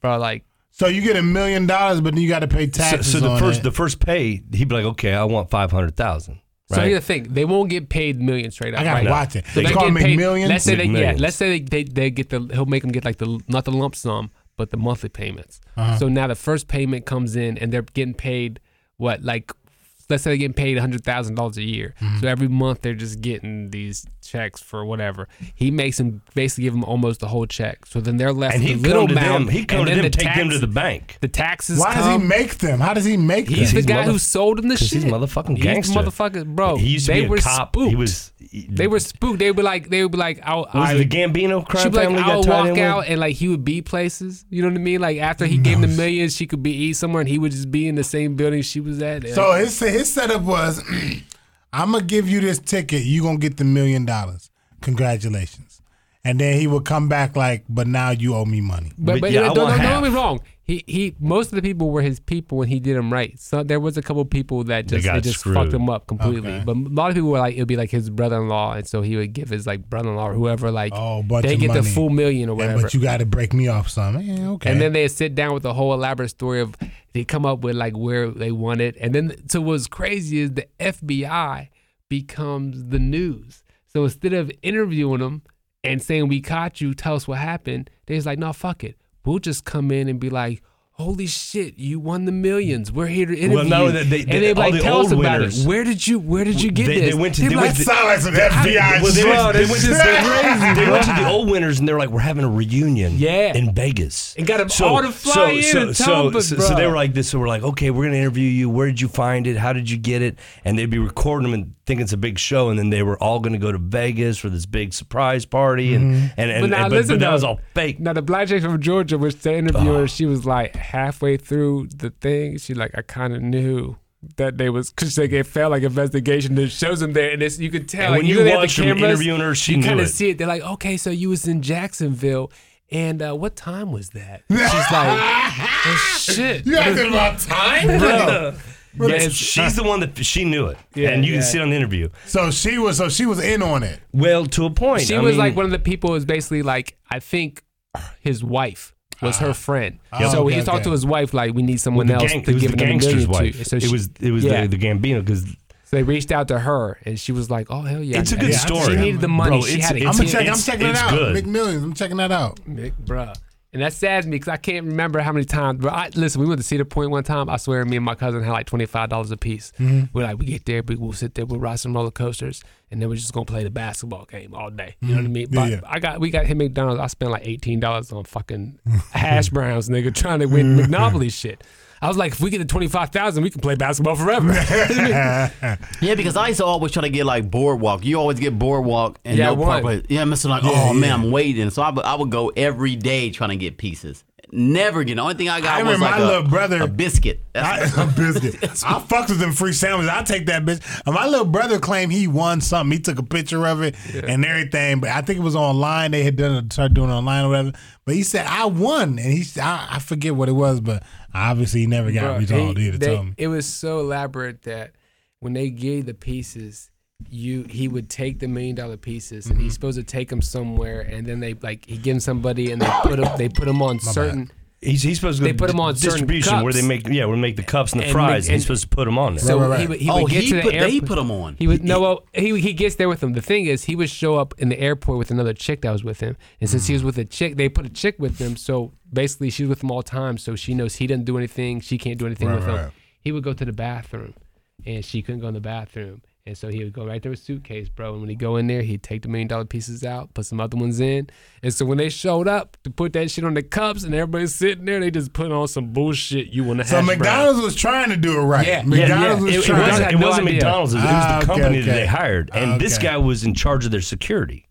bro. Like So you get a million dollars, but then you got to pay taxes so the on first it. the first pay, he'd be like, okay, I want five hundred thousand. so. Right? Here's the thing: they won't get paid millions straight up. I gotta right? watch it. So It's they called get paid- millions. Let's say they yeah. McMillions. Let's say they, they they get the he'll make them get like the not the lump sum but the monthly payments. Uh-huh. So now the first payment comes in and they're getting paid what like let's say they're getting paid hundred thousand dollars a year. Mm-hmm. So every month they're just getting these checks for whatever. He makes them basically give them almost the whole check. So then they're left and with he'd a little come to amount. them. He'd come and to them, the take them to the bank. the taxes. Why does he make them? How does he make them? He's the guy mother- who sold them the shit. he's motherfucking gangster. He's gangster. bro. he used to they be a were cop. spooked. He was. They were spooked. They would like. They would be like, "I'll." Was I, it the Gambino crime She'd be like, family I'll walk out and like he would be places. You know what I mean? Like after he gave him the millions, she could be eat somewhere, and he would just be in the same building she was at. So his his setup was, [CLEARS THROAT] I'm gonna give you this ticket. You gonna get the million dollars. Congratulations. And then he would come back like, but now you owe me money. but, but but yeah, don't, don't, don't half. get me wrong. He he. Most of the people were his people, and he did them right. So there was a couple people that just got it just screwed. fucked him up completely. Okay. But a lot of people were like, it'd be like his brother-in-law, and so he would give his like brother-in-law or whoever like Oh, bunch they get money. the full million or And- whatever. but you got to break me off some. Yeah, okay. And then they sit down with the whole elaborate story of they come up with like where they want it. And then so what's crazy is the FBI becomes the news. So instead of interviewing them and saying we caught you, tell us what happened, they was like, no, fuck it. We'll just come in and be like, Holy shit! You won the millions. We're here to interview Well, no, you. they- they- and they- they like the tell us about winners- it. Where did you Where did you get They- this? they went to- They'd they be went like, to- sound like some FBI Well, they went, they went to, crazy, they went to the old winners and they're like, we're having a reunion Yeah. in Vegas. And got them all to fly in and tell them, so, bro. so they were like this. So we're like, okay, we're gonna interview you. Where did you find it? How did you get it? And they'd be recording them and thinking it's a big show. And then they were all gonna go to Vegas for this big surprise party. And and, and, Mm-hmm. But now and- but, listen, but that though. was all fake. Now the black chick from Georgia, which the interviewer, she was like halfway through the thing. She like, I kind of knew that they was because like it felt like investigation. It shows them there, and it's, you could tell. And like, when you you know watch the them cameras, interviewing her, she you kind of see it. They're like, okay, so you was in Jacksonville, and uh, what time was that? She's like, [LAUGHS] oh, shit. You asking about time, bro? Yes, she's the one that she knew it, Yeah, and you yeah. can see it on the interview. So she was. So she was in on it. Well, to a point. She I was mean, like one of the people who was basically like I think his wife was her ah. friend. Oh, so he okay, talked okay. to his wife like we need someone the, else gang, to it was give the him a gangster's million wife. to. So it she- was it was yeah. the, the Gambino because So they reached out to her and she was like, "Oh hell yeah!" It's a I- good yeah, story. She needed the money. Bro, she it's- had a it's- I'm kid. checking. I'm checking it it's out. good. McMillions. I'm checking that out. Mick, bruh. And that saddens me because I can't remember how many times. But I, listen, we went to Cedar Point one time. I swear, me and my cousin had like twenty five dollars a piece. Mm-hmm. We're like, we get there, we will sit there, we'll ride some roller coasters, and then we're just gonna play the basketball game all day. You know what I mean? Mm-hmm. Yeah, But yeah. I got we got him McDonald's. I spent like eighteen dollars on fucking [LAUGHS] hash browns, nigga, trying to win McNopoly shit. I was like, if we get to twenty five thousand, we can play basketball forever. [LAUGHS] [LAUGHS] Yeah, because I used to always try to get like boardwalk. You always get boardwalk and Yeah, I no won. proper. Yeah, Mister like, Yeah, oh man. I'm waiting. So I would, I would go every day trying to get pieces. Never get. The only thing I got I was like my a, little brother- a biscuit. That's- I, [LAUGHS] a biscuit. I fucked with them free sandwiches. I take that bitch. And my little brother claimed he won something. He took a picture of it and everything. But I think it was online. They had done it, started doing it online or whatever. But he said I won, and he said I, I forget what it was, but obviously he never got Bruh, retold he- either. they- told me. It was so elaborate that when they gave the pieces, you he would take the million dollar pieces and Mm-hmm. he's supposed to take them somewhere, and then they like he give them somebody and they put them they put them on certain. He's, he's supposed to go They put to 'em on certain distribution where they make yeah where they make the cups and the And fries. make- and he's supposed to put them on there. So Right, right, he right. would he oh, get he to the put airport. they put them on. He would no, well, he he gets there with them. The thing is, he would show up in the airport with another chick that was with him, and since he was mm. with a chick, they put a chick with him. So basically, she's with him all the time. So she knows he doesn't do anything. She can't do anything Right, with right. him. He would go to the bathroom, and she couldn't go in the bathroom, and so he would go right there with suitcase, bro. And when he go in there, he'd take the million dollar pieces out, put some other ones in, and so when they showed up to put that shit on the cups, and everybody's sitting there, they just put on some bullshit. You want to have. So hash McDonald's was trying to do it right. Yeah, McDonald's yeah, was it- it trying. It was- to had wasn't, it no wasn't idea. McDonald's. It was Ah, the company okay. that they hired, and this guy was in charge of their security.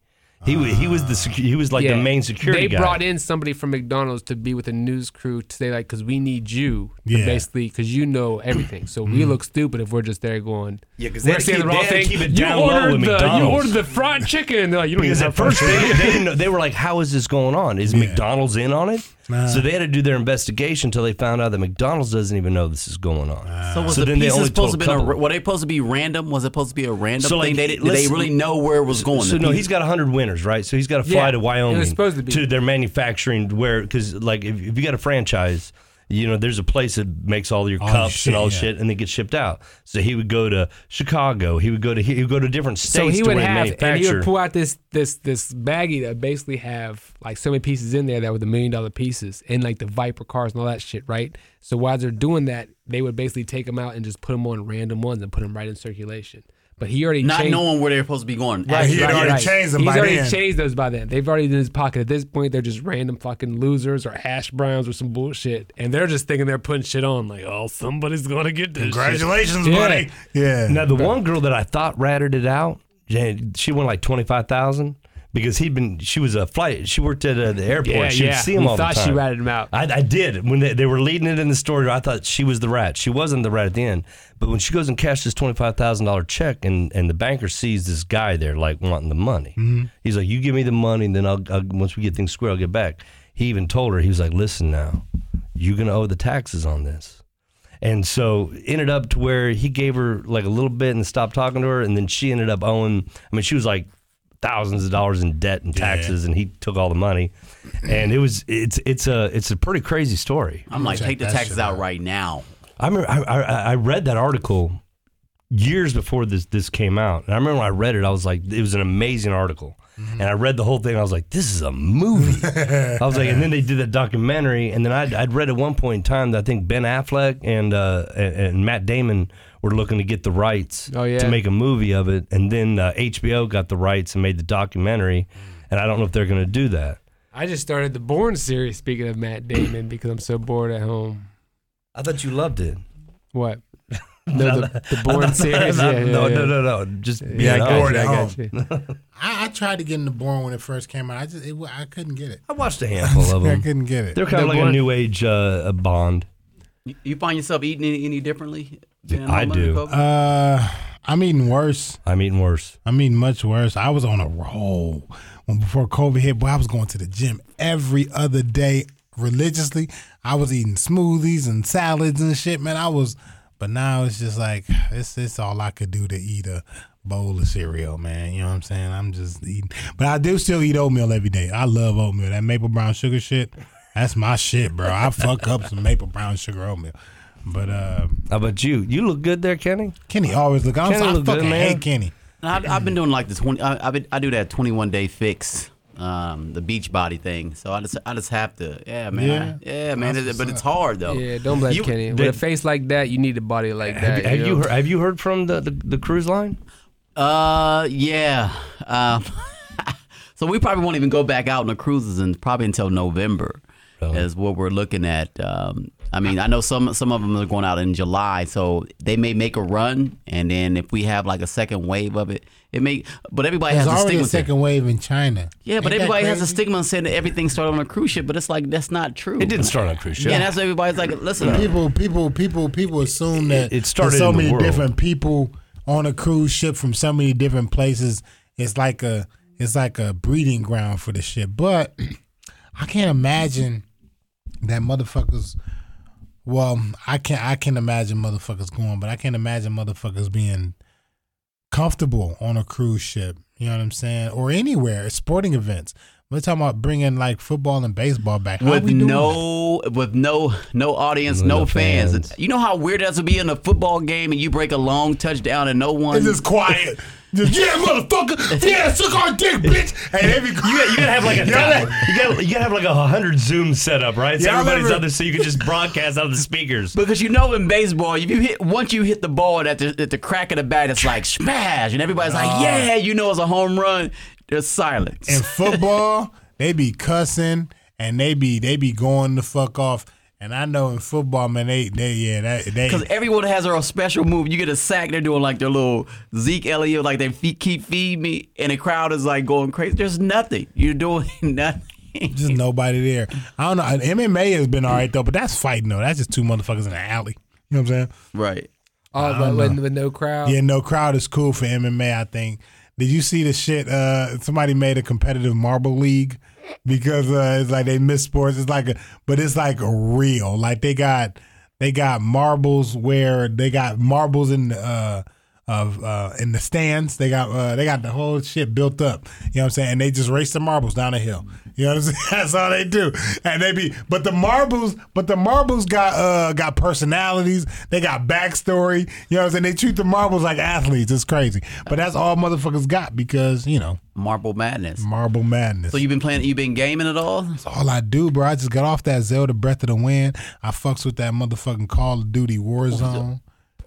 He wa- he was the secu- he was like the main security They guy. brought in somebody from McDonald's to be with the news crew to say like, because we need you, to Yeah. Mm-hmm. basically, because you know everything. So we look stupid if we're just there going. Yeah, 'cause we're they had to saying keep- the wrong they had to thing. keep it you down low ordered with the you McDonald's. ordered the fried chicken. They're like, you don't Because even at have first they, they didn't know, they were like, "How is this going on? Is McDonald's in on it?" Ah. So they had to do their investigation until they found out that McDonald's doesn't even know this is going on. Ah. So was So the then they pieces only supposed to told be a, were they supposed to be random? Was it supposed to be a random So, like, thing? They, did, did they really know where it was going? So The no, he's got hundred winners, right? So he's got to fly Yeah, to it was Wyoming supposed to be. their manufacturing where because like if, if you got a franchise, you know there's a place that makes all your All cups shit, and all yeah. shit, and they get shipped out. So he would go to Chicago. He would go to he would go to different states So he to would have, and he would pull out this this this baggie that basically have like so many pieces in there that were the million dollar pieces, and like the Viper cars and all that shit, right? So while they're doing that, they would basically take them out and just put them on random ones and put them right in circulation. But he already not changed, knowing where they're supposed to be going. Right, he had already changed them He's by already then. changed those by then. They've already in his pocket. At this point, they're just random fucking losers or hash browns or some bullshit, and they're just thinking they're putting shit on. Like, oh, somebody's gonna get this. Congratulations, Yeah. buddy. Yeah. Now the one girl that I thought ratted it out, she won like twenty five thousand because he'd been. She was a flight. She worked at uh, the airport. Yeah, She'd yeah. see him We all thought the she ratted him out. I, I did when they, they were leading it in the story. I thought she was the rat. She wasn't the rat at the end. But when she goes and cashes this twenty five thousand dollar check, and and the banker sees this guy there like wanting the money, he's like, "You give me the money, and then I'll, I'll once we get things square, I'll get back." He even told her he was like, "Listen now, you're gonna owe the taxes on this." And so ended up to where he gave her like a little bit and stopped talking to her, and then she ended up owing. I mean, she was like thousands of dollars in debt and taxes, and he took all the money. And it was it's it's a it's a pretty crazy story. I'm like, take the that taxes out out. right now. I remember I, I I read that article years before this this came out, and I remember when I read it, I was like, it was an amazing article. And I read the whole thing. I was like, "This is a movie." [LAUGHS] I was like, and then they did that documentary, and then I'd, I'd read at one point in time that I think Ben Affleck and uh, and, and Matt Damon were looking to get the rights Oh, yeah. to make a movie of it, and then uh, HBO got the rights and made the documentary. And I don't know if they're going to do that. I just started the Bourne series. Speaking of Matt Damon, because I'm so bored at home. I thought you loved it. What? [LAUGHS] No, the, the Bourne series. Yeah, yeah, no, yeah. no, no, no. Just being Yeah, I got honest. you. I got Bored you. [LAUGHS] I, I tried to get into Bourne when it first came out. I just it, I couldn't get it. I watched a handful of [LAUGHS] I them. couldn't get it. They're kind of The like a new age uh, a Bond. You, you find yourself eating any, any differently being I do. Uh, I'm eating worse. I'm eating worse. I'm eating much worse. I was on a roll when before COVID hit. Boy, I was going to the gym every other day religiously. I was eating smoothies and salads and shit, man. I was, but now it's just like it's it's all I could do to eat a bowl of cereal, man. You know what I'm saying? I'm just eating, but I do still eat oatmeal every day. I love oatmeal. That maple brown sugar shit, that's my shit, bro. I fuck up some maple brown sugar oatmeal. But uh, How about you? You look good there, Kenny. Kenny always look. I'm, Kenny I look good, fucking man. hate Kenny. And I've, I've been doing like the twenty. I, I, been, I do that twenty-one day fix, um, the beach body thing. So I just, I just have to. Yeah, man. Yeah. yeah, man. It- but it's hard though. Yeah, don't blame You- Kenny. With did- a face like that, you need a body like Have, that. have you you know? heard, have you heard from the, the, the cruise line? Uh, yeah. Um, [LAUGHS] so we probably won't even go back out on the cruises and probably until November Really? is what we're looking at. Um, I mean, I know some some of them are going out in July, so they may make a run, and then if we have like a second wave of it, it may. But everybody There's has a stigma. a second wave in China. yeah, but Ain't that everybody has a stigma saying that everything started on a cruise ship, but it's like that's not true. It didn't start on a cruise ship. Yeah, and that's what everybody's like. Listen, people people people people assume that it started so in the many world. different people on a cruise ship from so many different places it's like a it's like a breeding ground for the shit but [CLEARS THROAT] i can't imagine that motherfuckers well i can't i can imagine motherfuckers going but i can't imagine motherfuckers being comfortable on a cruise ship you know what i'm saying or anywhere sporting events we're talking about bringing like football and baseball back How with we doing that? no with no no audience, No no, fans. fans. You know how weird that would be in a football game and you break a long touchdown and no one. It's just quiet. Just, [LAUGHS] yeah, motherfucker. Yeah, suck our dick, bitch. And every You got, you gotta have like a Yeah. you gotta you gotta have like a hundred Zoom set up, right? So Yeah, everybody's remember- out there, so you can just broadcast out of the speakers. because you know in baseball, if you hit once you hit the ball at the, at the crack of the bat, it's like smash, and everybody's like, yeah, you know it's a home run. There's silence. in football, they be cussing and they be they be going the fuck off. And I know in football, man, they they yeah that they Because everyone has their own special move. You get a sack, they're doing like their little Zeke Elliott, like they fe- keep feed me, and the crowd is like going crazy. There's nothing. You're doing [LAUGHS] nothing. just nobody there. I don't know. MMA has been all right though, but that's fighting though. That's just two motherfuckers in the alley. You know what I'm saying? right. Oh, but with, with no crowd. Yeah, no crowd is cool for MMA. I think. Did you see the shit? Uh, somebody made a competitive marble league because uh, it's like they miss sports. It's like a, but it's like real. Like they got they got marbles where they got marbles in uh of uh in the stands. They got uh they got the whole shit built up. You know what I'm saying? And they just race the marbles down a hill. You know what I'm saying? [LAUGHS] That's all they do. And they be but the marbles but the marbles got uh got personalities. They got backstory. You know what I'm saying? They treat the marbles like athletes. It's crazy. But that's all motherfuckers got because, you know, Marble Madness. marble madness. So you've been playing? You've been gaming at all? That's all I do, bro. I just got off that Zelda Breath of the Wild. I fucks with that motherfucking Call of Duty Warzone.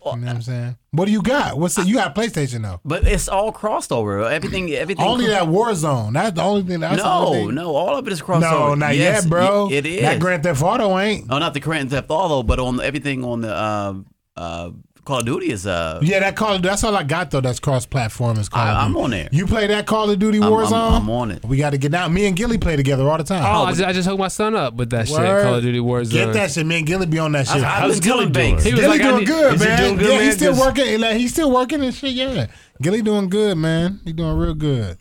You know what I'm saying? What do you got? What's it? You got PlayStation though? But it's all crossover. Everything. Everything. Only that Warzone. That's the only thing. That's no, no. All of it is crossover. no, not Yes, yet, bro. y- It is. That Grand Theft Auto ain't. oh, not the Grand Theft Auto, but on everything on the uh, uh, Call of Duty is uh. Yeah, that Call of That's all I got though. That's cross-platform. Is Call I- of I'm on there. You play that Call of Duty I'm- Warzone? I'm- I'm on it. We got to get down. Me and Gilly play together all the time. Oh, I just, I just hooked my son up with that shit. Call of Duty Warzone. Get that shit. Me and Gilly be on that shit. I've How's been killing Gilly doing? He was Gilly like, doing need- good, man. doing good, yeah, man? he's still 'Cause- working. Like, he's still working and shit. Yeah, Gilly doing good, man. He doing real good.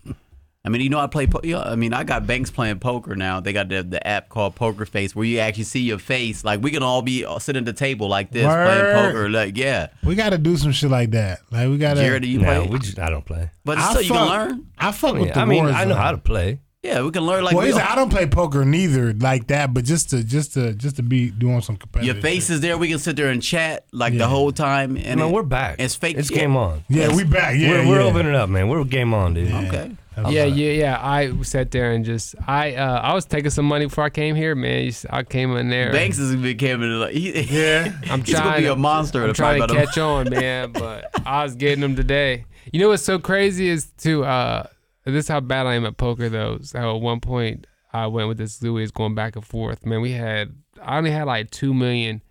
I mean, you know, I play. Po- you I mean, I got banks playing poker now. They got the, the app called Poker Face, where you actually see your face. Like we can all be uh, sitting at the table like this Word. playing poker. Like yeah, We got to do some shit like that. Like we got to. Jared, do you No, play? we just, I don't play. but I still, you can learn. I fuck with Yeah, the I mean, Warzone. I know how to play. Yeah, we can learn. Like well, we all- I don't play poker neither like that, but just to just to just to be doing some competitive. your face shit. is there. We can sit there and chat like Yeah. the whole time. And man, it- we're back. It's fake. It's yeah. game on. Yeah, we back. Yeah, we're, we're opening up, man. We're game on, dude. Okay. Yeah, yeah, yeah. I sat there and just I uh, I was taking some money before I came here, man. You s- I came in there. Banks is becoming like he, Yeah. [LAUGHS] I'm he's trying gonna be to- a monster. I'm in trying to probably about a- catch on, [LAUGHS] man. But I was getting them today. You know what's so crazy is to uh, this is how bad I am at poker though. So at one point I went with this Louis going back and forth. Man, we had I only had like two million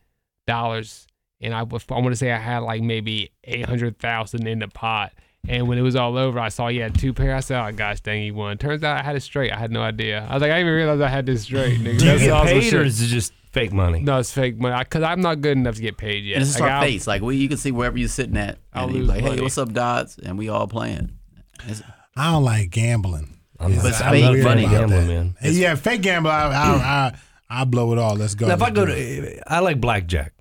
dollars, and I was- I want to say I had like maybe eight hundred thousand in the pot. And when it was all over, I saw he had two pair. I said, "Oh gosh, dang, he won." Turns out I had it straight. I had no idea. I was like, I didn't even realize I had this straight. Nigga. Do you That's get awesome paid shit. or is it just fake money? No, it's fake money. Because I'm not good enough to get paid yet. And it's just Like, our I'll- face. Like we, you can see wherever you're sitting at, I'll and he's lose like, "Hey, what's up, Dots?" And we all playing. It's- I don't like gambling. I'm But not- it's I'm fake not money. about gambling, that. man. Hey, yeah, fake gambling. I, I, [CLEARS THROAT] I, I blow it all. Let's go. Now, if I Let's go do it. to, I like blackjack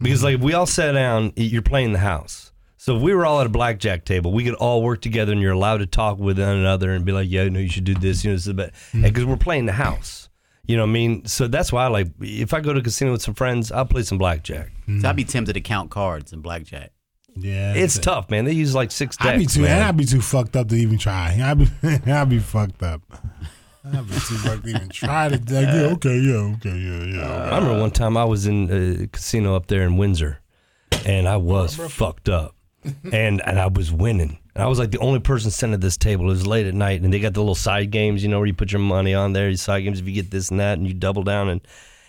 because like if we all sat down, you're playing the house. So if we were all at a blackjack table, we could all work together, and you're allowed to talk with one another and be like, "Yeah, no, you should do this," you know, so, but because we're playing the house, you know, what I mean, so that's why I like. If I go to a casino with some friends, I'll play some blackjack. So mm-hmm. I'd be tempted to count cards in blackjack. yeah, It's tough, man. They use like six decks. I'd be too, man. and I'd be too fucked up to even try. [LAUGHS] I'd be, I'd be fucked up. I'd be too fucked to even try to. Like, yeah, [LAUGHS] okay, yeah, okay, yeah, yeah. I remember one time I was in a casino up there in Windsor, and I was fucked up, and and I was winning. And I was like the only person sitting at this table. It was late at night, and they got the little side games, you know, where you put your money on there. Your side games, if you get this and that, and you double down. And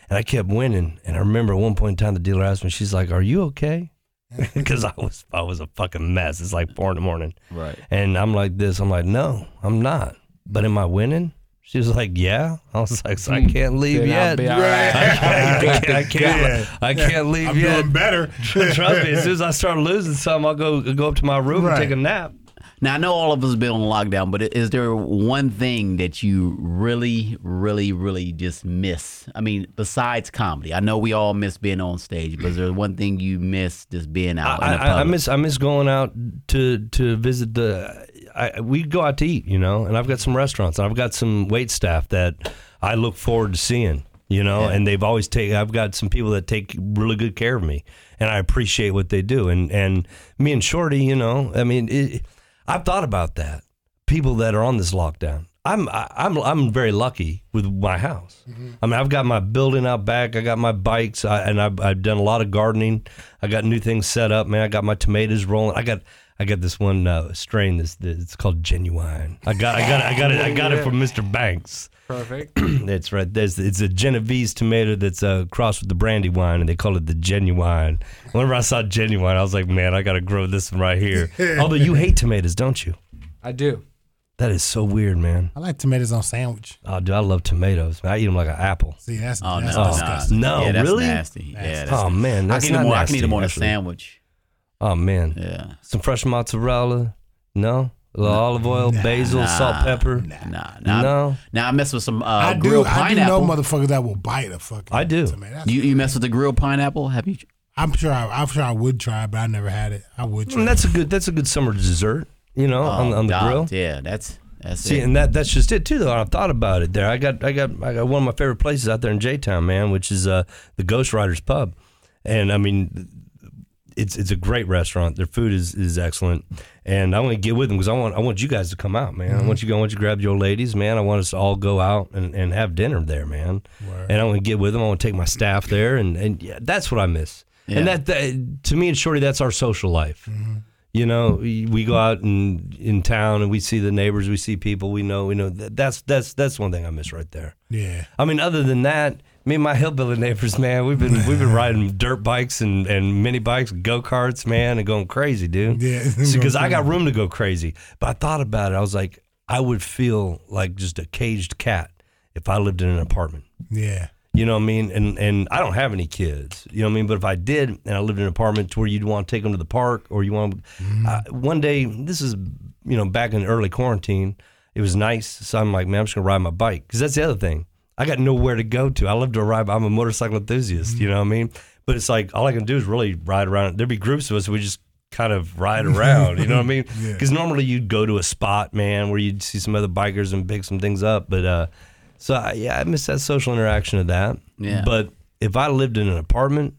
and I kept winning. And I remember at one point in time, the dealer asked me, she's like, "Are you okay?" [LAUGHS] Because I was I was a fucking mess. It's like four in the morning, Right. and I'm like this. I'm like, no, I'm not. But am I winning? She was like, yeah. I was like, so I hmm. can't leave Then I'll yet. be [LAUGHS] all right. I can't, I [LAUGHS] can't, Yeah. I can't leave I'm yet. doing better. [LAUGHS] Trust me, as soon as I start losing some, I'll go go up to my room Right. and take a nap. Now I know all of us have been on lockdown, but is there one thing that you really, really, really just miss? I mean, besides comedy, I know we all miss being on stage, but is there one thing you miss just being out in I, the I, I public? miss I miss going out to to visit the. I, we go out to eat, you know, and I've got some restaurants, and I've got some wait staff that I look forward to seeing, you know, and they've always take. I've got some people that take really good care of me, and I appreciate what they do. And and me and Shorty, you know, I mean, it, I've thought about that. People that are on this lockdown. I'm I- I'm I'm very lucky with my house. Mm-hmm. I mean, I've got my building out back. I got my bikes, I, and I've, I've done a lot of gardening. I got new things set up, man. I got my tomatoes rolling. I got I got this one uh, strain. This it's called Genuwine. I got I got I got it I got it from Mr. Banks. Perfect. [CLEARS THROAT] that's right. There's it's a Genovese tomato that's uh, crossed with the Brandywine, and they call it the Genuwine. Whenever I saw Genuwine, I was like, man, I got to grow this one right here. [LAUGHS] Although you hate tomatoes, don't you? I do. That is so weird, man. I like tomatoes on sandwich. Oh, dude, I love tomatoes. Man, I eat them like an apple. See, that's, oh that's no, disgusting. No, yeah, that's really? nasty. Yeah, that's Oh man, I that's can eat not them more. I can eat them on a sandwich. Oh man, Yeah. some fresh mozzarella. No, a little olive oil, basil, salt, pepper. Nah, nah. No. Now I mess with some uh, I do. grilled I do know motherfuckers that will bite a fucking. I do. Tomato. You you mess with the grilled pineapple? Have you? I'm sure. I, I'm sure I would try, but I never had it. I would try. And that's a good. That's a good summer dessert. You know, on, on the dog, grill. Oh, Yeah, that's that's See, it. and that that's just it too. Though I thought about it there. I got I got I got one of my favorite places out there in J Town, man, which is uh, the Ghost Riders Pub, and I mean, it's it's a great restaurant. Their food is is excellent, and I want to get with them because I want I want you guys to come out, man. I mm-hmm. want you I want you to grab your ladies, man. I want us to all go out and, and have dinner there, man. And I want to get with them. I want to take my staff there, and and yeah, that's what I miss. And that, that to me and Shorty, that's our social life. Mm-hmm. You know, we we go out in in town and we see the neighbors, we see people we know. We know that, that's that's that's one thing I miss right there. yeah. I mean, other than that, me and my hillbilly neighbors, man, we've been we've been riding dirt bikes and, and mini bikes, go karts, man, and going crazy, dude. Yeah. [LAUGHS] because I got room to go crazy. But I thought about it. I was like, I would feel like just a caged cat if I lived in an apartment. Yeah. You know what I mean? And and I don't have any kids. You know what I mean? But if I did, and I lived in an apartment to where you'd want to take them to the park, or you want uh, one day, this is you know back in early quarantine, it was nice. So I'm like, man, I'm just gonna ride my bike because that's the other thing. I got nowhere to go to. I love to ride. I'm a motorcycle enthusiast. You know what I mean? But it's like all I can do is really ride around. There'd be groups of us. We just kind of ride [LAUGHS] around. You know what I mean? Yeah. Because normally you'd go to a spot, man, where you'd see some other bikers and pick some things up. But uh, so I, yeah, I miss that social interaction of that. Yeah. But if I lived in an apartment,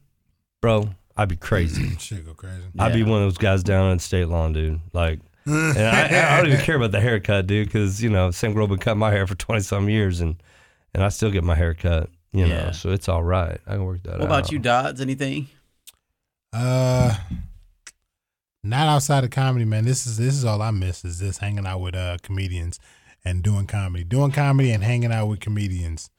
bro, I'd be crazy. Shit go crazy. I'd be one of those guys down on state lawn, dude. Like, [LAUGHS] and I, I don't even care about the haircut, dude, because you know Sam Grohl been cutting my hair for twenty some years, and and I still get my hair cut. You know, so it's all right. I can work that out. What about you, Dodds? Anything? Uh, not outside of comedy, man. This is this is all I miss is this hanging out with uh comedians and doing comedy, doing comedy and hanging out with comedians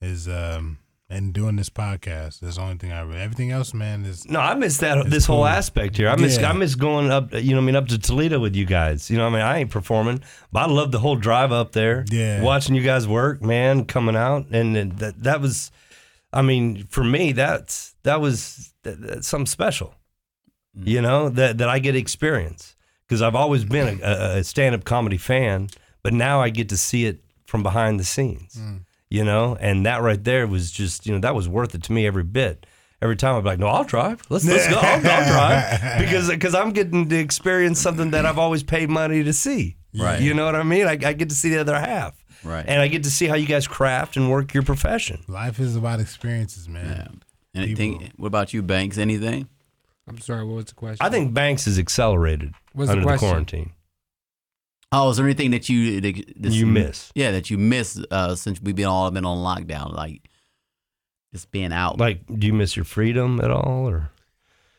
is um and doing this podcast. That's the only thing I really. Everything else, man, is No, I miss that this whole aspect here. I miss Yeah. I miss going up, you know, what I mean, up to Toledo with you guys. You know, what I mean, I ain't performing, but I love the whole drive up there. Yeah. watching you guys work, man, coming out, and then that that was, I mean, for me, that's that was that, that's something special. Mm. You know that that I get experience because I've always been a, a stand up comedy fan, but now I get to see it from behind the scenes. Mm. You know, and that right there was just you know that was worth it to me every bit. Every time I'd be like, no, I'll drive. Let's let's go. I'll, I'll drive [LAUGHS] because because I'm getting to experience something that I've always paid money to see. Right. You know what I mean? I, I get to see the other half. Right. And I get to see how you guys craft and work your profession. life is about experiences, man. Yeah. Anything? What about you, Banks? Anything? I'm sorry. What was the question? I think Banks is accelerated What's the under the, question? quarantine. Oh, is there anything that you that, that's- You miss. Yeah, that you miss uh, since we've been all been on lockdown, like just being out. Like, do you miss your freedom at all, or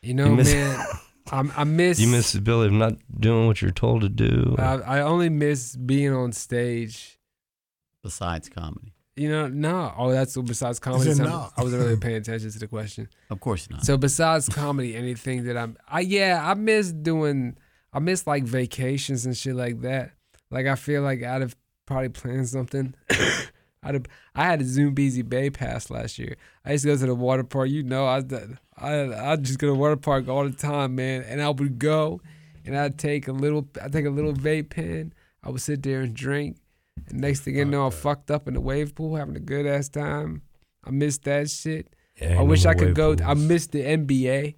you know, you miss- man. [LAUGHS] I, I miss. you miss the ability of not doing what you're told to do? I, I only miss being on stage. besides comedy, You know, no. Oh, that's besides comedy. it so no? I wasn't really paying attention to the question. of course not. So besides comedy, anything that I'm, I yeah, I miss doing. I miss like vacations and shit like that. Like I feel like I'd have probably planned something. [COUGHS] I'd have, I had a Zoombezi Bay pass last year. I used to go to the water park. You know, I I I just go to the water park all the time, man. And I would go, and I'd take a little, I take a little vape pen. I would sit there and drink. And next thing you know, I'm fucked up in the wave pool, having a good ass time. I miss that shit. Yeah, I wish I could go. I pools. miss the NBA.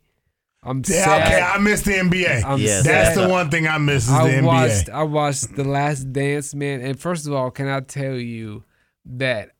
I'm Yeah, sad. okay, I miss the NBA. I'm Yes. That's sad. the one thing I miss is the I NBA. watched. I watched the Last Dance, man. And first of all, can I tell you that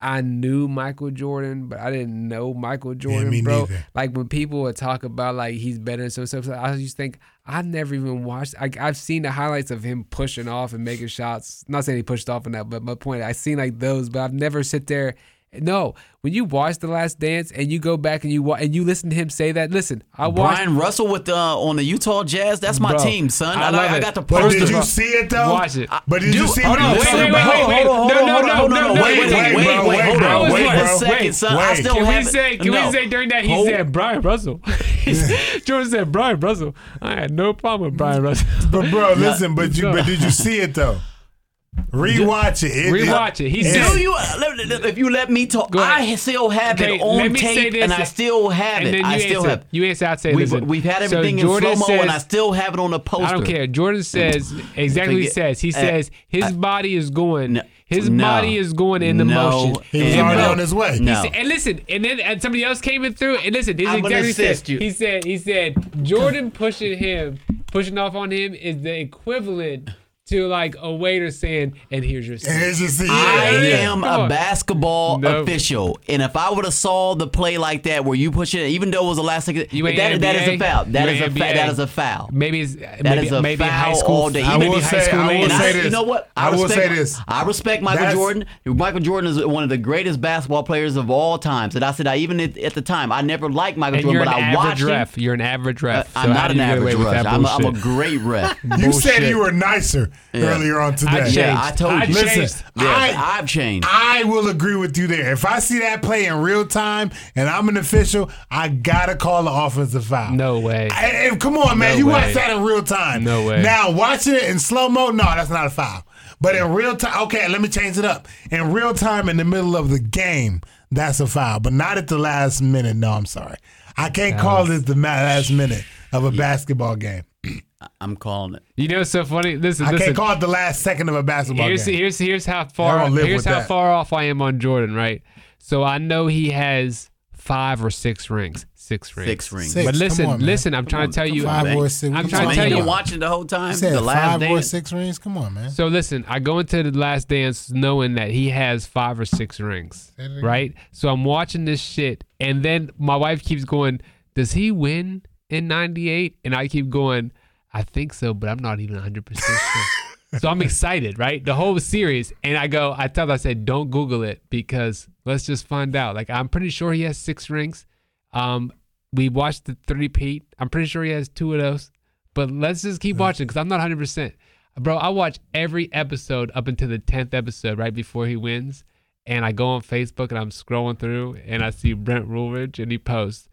I knew Michael Jordan, but I didn't know Michael Jordan, me bro. neither. Like when people would talk about like he's better and so so, so I used to think I never even watched. I, I've seen the highlights of him pushing off and making shots. Not saying he pushed off in that, but my point, I seen like those, but I've never sit there. No, when you watch the Last Dance and you go back and you wa- and you listen to him say that, listen, I watched. Bryon Russell with uh, on the Utah Jazz. That's my Bro, team, son. I I, love I it. got the But did you see it though? watch it. But did you see hold what on, he wait, was wait, saying? wait, Hold wait, on, wait. hold No, on, no, hold on, no, hold on, no, hold no, on. Wait, wait, wait, wait, bro, wait, wait, hold bro, on, wait, wait bro, a second, wait, son. I wait. still Can we haven't- say? Can no. we say during that he Hold- said Bryon Russell? [LAUGHS] Jordan said Bryon Russell. I had no problem with Bryon Russell. But bro, [LAUGHS] listen, but you, but did you see it though? Rewatch it. it Rewatch it. He said- Do you? uh, let- let- If you let me talk, I still have Okay, it on let me say tape, this, and I still have and it. then you I still answer. have. You answer. I'd say We've, listen. we've had so everything in slow mo, and I still have it on the poster. I don't care. Jordan says exactly what he says. He uh, says his uh, body is going. no, his no, body is going in the no, motion. He was and already no. on his way. No. He said- and listen, and then and somebody else came in through. And listen, this is I'm exactly what said. you. He said he said Jordan pushing him, pushing off on him is the equivalent to like a waiter saying, "And here's your seat." And it's just, yeah, I yeah. am Come a on. basketball No. official, and if I would have saw the play like that where you push it, even though it was the last second, You ain't that, that is a foul. That You is a fa- that is a foul. Maybe it's That maybe is a maybe foul high school. all day. I maybe will high say- school I will say I, this. you know what? I will respect, say this. I respect Michael That's- Jordan. Michael Jordan is one of the greatest basketball players of all times. And I said, I even at, at the time, I never liked Michael And Jordan, you're but an I average watched him. ref. You're an average Uh, ref. So I'm not an you get away average ref. I'm a, I'm a great ref. You said you were nicer earlier on today. I changed. yeah, I told I you. Listen, changed. Yes, I, I've changed. I will agree with you there. If I see that play in real time and I'm an official, I gotta call the offensive foul. No way. I- I- come on, man. No you way. watch that in real time. No way. Now watching it in slow mo, no, that's not a foul. But in real time, okay, let me change it up. In real time, in the middle of the game, that's a foul. But not at the last minute. No, I'm sorry. I can't call this the last minute of a basketball game. I'm calling it. You know, what's so funny. This is I listen. can't call it the last second of a basketball here's game. here's here's how far here's how that. far off I am on Jordan. Right. So I know he has five or six rings. Six rings. Six rings. Six. But Come listen, on, man. listen. I'm trying to tell you. Five man. or six. I'm trying you to So tell you talking you- been watching the whole time. You said the last five or dance. six rings. Come on, man. So listen, I go into the last dance knowing that he has five or six rings, Say it again. right? So I'm watching this shit, and then my wife keeps going, "Does he win in '98?" And I keep going, "I think so, but I'm not even 100 percent sure." [LAUGHS] so I'm excited, right? The whole series, and I go, I tell I said, "Don't Google it because let's just find out." Like I'm pretty sure he has six rings. Um, we watched the three-peat. I'm pretty sure he has two of those. But let's just keep watching because I'm not 100. percent Bro, I watch every episode up until the tenth episode, right before he wins, and I go on Facebook and I'm scrolling through and I see Brent Woolridge and he posts,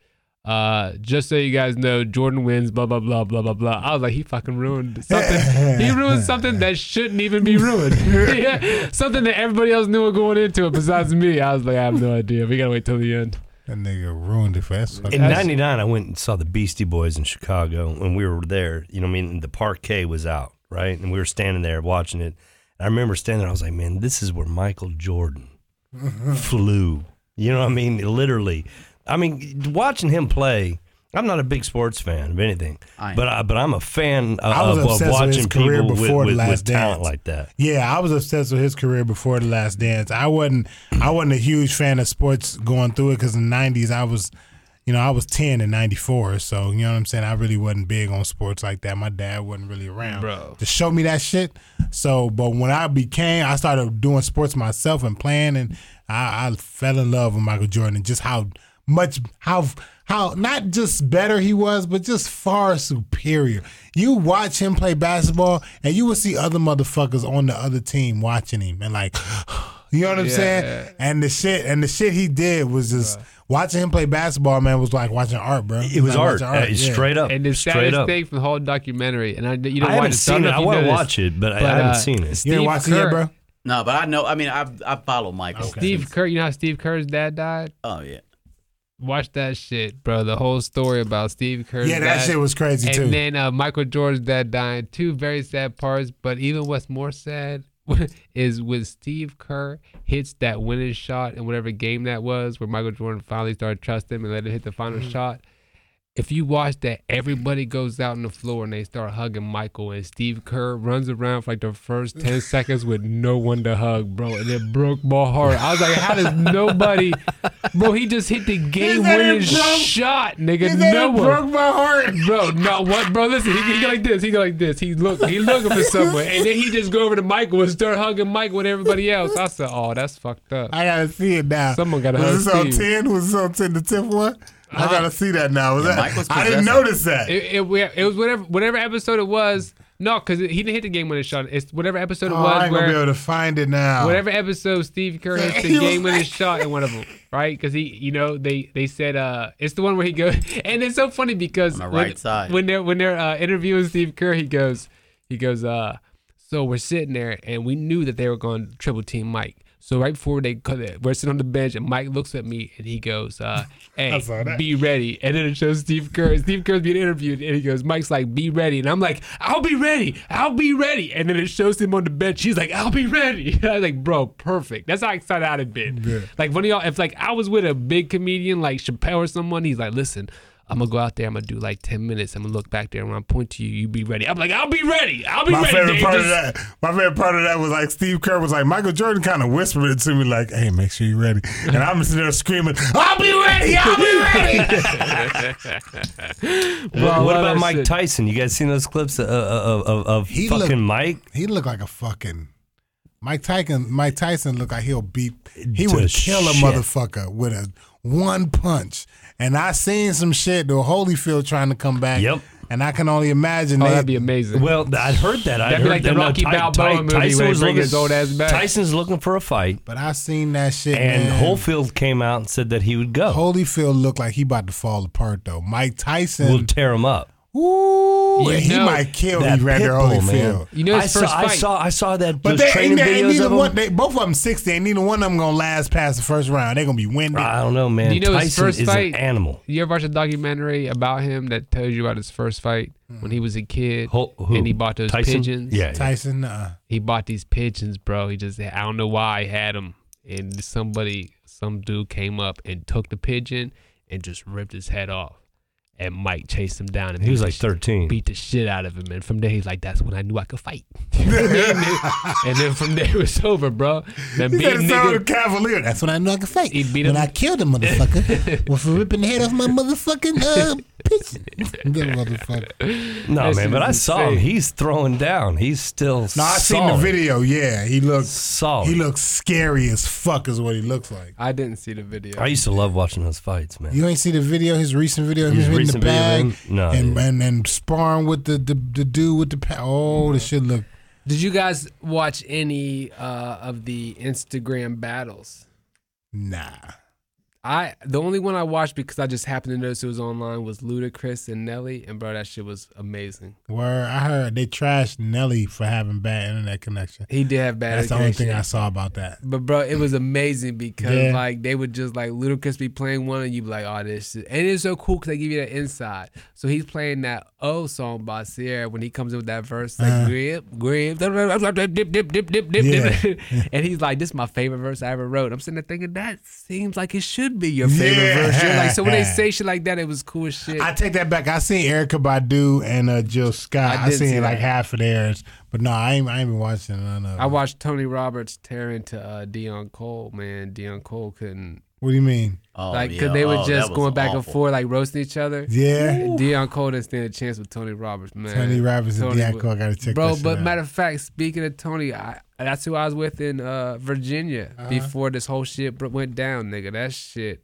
uh, just so you guys know, Jordan wins, blah blah blah blah blah blah. I was like, he fucking ruined something. he ruined [LAUGHS] something that shouldn't even be ruined. [LAUGHS] yeah, something that everybody else knew were going into it besides me. I was like, I have no idea. We gotta wait till the end. That nigga ruined it for us. In '99, I went and saw the Beastie Boys in Chicago when we were there. You know, what I mean, the parquet was out, right, and we were standing there watching it. And I remember standing there. I was like, man, this is where Michael Jordan [LAUGHS] flew. You know what I mean? Literally. I mean, watching him play. I'm not a big sports fan of anything, I but I, but I'm a fan of, I was of, of with watching his career people with, before The with, Last with talent Dance. like that. Yeah, I was obsessed with his career before the Last Dance. I wasn't. I wasn't a huge fan of sports going through it because in the '90s I was, you know, I was 10 in '94. So you know what I'm saying. I really wasn't big on sports like that. My dad wasn't really around Bro. to show me that shit. So, but when I became, I started doing sports myself and playing, and I, I fell in love with Michael Jordan and just how much how how not just better he was, but just far superior. You watch him play basketball, and you will see other motherfuckers on the other team watching him, and like, [SIGHS] you know what I'm Yeah. saying? And the shit, and the shit he did was just watching him play basketball. Man, was like watching art, bro. It was like art, watching uh, yeah. straight up, And the straight saddest up. thing from the whole documentary, and I, you know, I haven't seen it. I want to watch it, but, I, I haven't uh, seen it. Steve You ain't watching it Kerr, yet, bro? No, but I know. I mean, I I follow Michael. Steve Kerr, you know how Steve Kerr's dad died? Oh yeah. Watch that shit, bro. The whole story about Steve Kerr's Yeah, that shit was crazy and too. And then uh, Michael Jordan's dad dying. Two very sad parts, but even what's more sad [LAUGHS] is when Steve Kerr hits that winning shot in whatever game that was, where Michael Jordan finally started trusting him and let him hit the final Mm-hmm. shot. If you watch that, everybody goes out on the floor and they start hugging Michael, and Steve Kerr runs around for like the first 10 [LAUGHS] seconds with no one to hug, bro. And it broke my heart. I was like, how does nobody, [LAUGHS] bro, he just hit the game winning shot, nigga. No one. broke my heart. Bro, no, what, bro? Listen, he, he go like this. He go like this. He look, he looking for someone, and then he just go over to Michael and start hugging Michael with everybody else. I said, "Oh, that's fucked up." I gotta see it now. Someone gotta Was hug this on ten? Was this on ten? The tenth one? I gotta see that now. Was Yeah, that? Was I didn't notice that. It, it, it was whatever, whatever episode it was. No, because he didn't hit the game winning shot. It's whatever episode it oh, I was ain't gonna be able to find it now. whatever episode Steve Kerr hits the [LAUGHS] game winning like- shot in one of them, right? Because he, you know, they they said uh, it's the one where he goes, [LAUGHS] and it's so funny because On the when, right side. when they're when they're uh, interviewing Steve Kerr, he goes, he goes, uh, so we're sitting there and we knew that they were going to triple team Mike. So right before they cut it, we're sitting on the bench and Mike looks at me and he goes, uh, [LAUGHS] "Hey, be ready." And then it shows Steve Kerr. Steve Kerr's being interviewed and he goes, "Mike's like, be ready," and I'm like, "I'll be ready. I'll be ready." And then it shows him on the bench. He's like, "I'll be ready." [LAUGHS] And I was like, "Bro, perfect." That's how excited I'd have been. Like one of y'all, if like I was with a big comedian like Chappelle or someone, he's like, "Listen." I'm gonna go out there. I'm gonna do like ten minutes. I'm gonna look back there and when I point to you, you be ready. I'm like, I'll be ready. I'll be my ready. favorite Dave. part of that, my favorite part of that was like Steve Kerr was like Michael Jordan kind of whispered it to me like, "Hey, make sure you're ready," and I'm sitting there screaming, "I'll be ready! I'll be ready!" Bro, [LAUGHS] I What, what about Mike shit. Tyson? You guys seen those clips of, of, of, of He fucking looked- Mike? he looked like a fucking Mike Tyson. Mike Tyson looked like he'll beat. He would kill a motherfucker with a one punch. And I seen some shit. The Holyfield trying to come back. Yep. And I can only imagine. Oh, they- that'd be amazing. Well, I'd heard that. I'd That'd be heard like the that, no, Rocky Ty- Balboa Ty- movie Tyson was looking- his old ass back. Tyson's looking for a fight, But I seen that shit. and man. Holyfield came out and said that he would go. Holyfield looked like he about to fall apart though. Mike Tyson. We'll tear him up. Ooh, You he know- might kill That Evander Pitbull, man. Holyfield. You know his I first saw, I fight. saw, I saw that But those they, training ain't, ain't videos neither of him. one. They, both of them sixty. Ain't neither one of them gonna last past the first round. They're gonna be winded. I don't know, man. Do you know his Tyson first is fight? an animal. You ever watch a documentary about him that tells you about his first fight when he was a kid Who- who? and he bought those Tyson? pigeons? Yeah, yeah. Tyson. Uh, He bought these pigeons, bro. He just I don't know why he had them, and somebody, some dude came up and took the pigeon and just ripped his head off. And Mike chased him down and He was like the 13. beat the shit out of him. And from there, he's like, "That's when I knew I could fight." [LAUGHS] You know what I mean? and, then, and then from there, it was over, bro. Then he beat said it sounded nigga. Cavalier. That's when I knew I could fight. He beat when him. I killed a motherfucker [LAUGHS] was for ripping the head off my motherfucking uh, pigeon. [LAUGHS] Motherfucker. No, This man, but is I saw him. He's throwing down. He's still No, I seen the video. Yeah, he looks. Solid. He looks scary as fuck. Is what he looks like. I didn't see the video. I used to love watching those fights, man. You ain't see the video, his recent video, of His him hitting the recent video of bag. No, and, didn't. and and sparring with the, the the dude with the pa- oh, the shit look Did you guys watch any uh, of the Instagram battles? Nah. I the only one I watched because I just happened to notice it was online was Ludacris and Nelly, and bro, that shit was amazing. Where I heard they trashed Nelly for having bad internet connection. He did have bad. That's the only thing I saw about that. But bro, it was amazing because Yeah. like they would just like Ludacris be playing one and you be like, oh this shit. and it's so cool because they give you that inside. So he's playing that O song by Ciara when he comes in with that verse like Uh-huh. grip, grip, dip, dip, dip, dip, dip, dip, Yeah. [LAUGHS] dip. and he's like, this is my favorite verse I ever wrote. I'm sitting there thinking that seems like it should be your favorite Yeah. verse. You're like so when they [LAUGHS] say shit like that, it was cool as shit. I take that back. I seen Erykah Badu and uh, Jill Scott. I I, did see seen like half of theirs, but no, I ain't. I ain't been watching none of. I watched Tony Roberts tear into uh, Deon Cole. Man, Deon Cole couldn't What do you mean? Oh, like yeah. because they were Oh, just going back and forth like roasting each other. Yeah, Deon Cole didn't stand a chance with Tony Roberts, man. Tony Roberts and Tony Deion wa- Cole. I gotta check Bro, that shit but out. matter of fact, speaking of Tony, I, that's who I was with in uh, Virginia Uh-huh. before this whole shit br- went down, nigga. That shit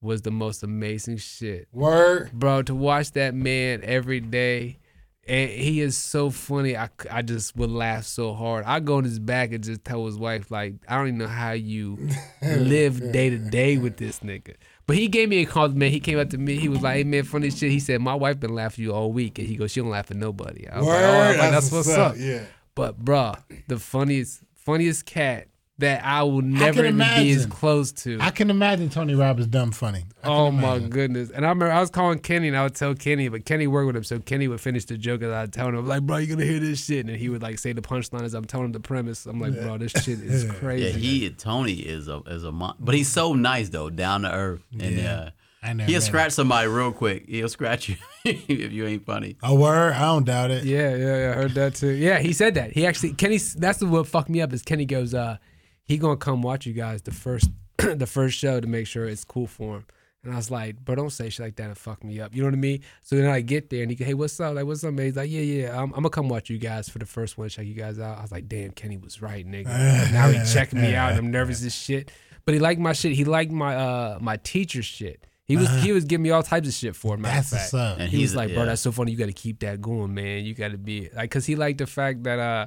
was the most amazing shit, Word. bro. To watch that man every day, and he is so funny. I, I just would laugh so hard. I go on his back and just tell his wife like, I don't even know how you [LAUGHS] live day to day with this nigga. But he gave me a compliment. He came up to me. He was like, "Hey man, funny shit." He said, "My wife been laughing at you all week," and he goes, "She don't laugh at nobody." I was like, "Oh," I like, that's what's up. Yeah. But bruh, the funniest, funniest cat that I will never even be as close to. I can imagine Tony Roberts dumb funny. I Oh my goodness! And I remember I was calling Kenny, and I would tell Kenny, but Kenny worked with him, so Kenny would finish the joke, and I'd tell him like, "Bro, you gonna hear this shit?" And he would like say the punchline as I'm telling him the premise. I'm like, "Bro, this shit is [LAUGHS] crazy." Yeah, he Tony is a is a mon- but he's so nice though, down to earth, and Yeah. uh, he'll met scratch somebody real quick. He'll scratch you [LAUGHS] if you ain't funny. A word? I don't doubt it. Yeah, yeah, yeah. I heard that too. Yeah, he said that. He actually Kenny. That's what fucked me up. Is Kenny goes, uh, he gonna come watch you guys the first [CLEARS THROAT] the first show to make sure it's cool for him. And I was like, bro, don't say shit like that and fuck me up. You know what I mean? So then I get there and he go, hey, what's up? Like, what's up, man? He's like, yeah, yeah, I'm, I'm gonna come watch you guys for the first one, check you guys out. I was like, damn, Kenny was right, nigga. now he checking me out. I'm nervous as shit. But he liked my shit. He liked my uh my teacher shit. He was he was giving me all types of shit for it. Matter of That's fact. what's up. And He was he's like, bro, yeah. that's so funny. You got to keep that going, man. You got to be like, cause he liked the fact that uh,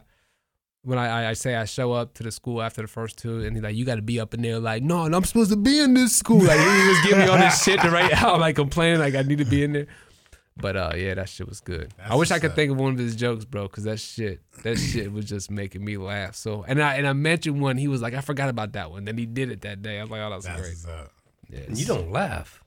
when I, I I say I show up to the school after the first two, and he's like, you got to be up in there, like, no, and I'm supposed to be in this school. Like he was giving me all this shit to write out, like complaining, like I need to be in there. But uh, yeah, that shit was good. I wish I could up. think of one of his jokes, bro, cause that shit, that shit was just making me laugh. So, and I and I mentioned one. He was like, I forgot about that one. Then he did it that day. I'm like, oh, that's, That's great. what's up. Yeah, And you don't laugh.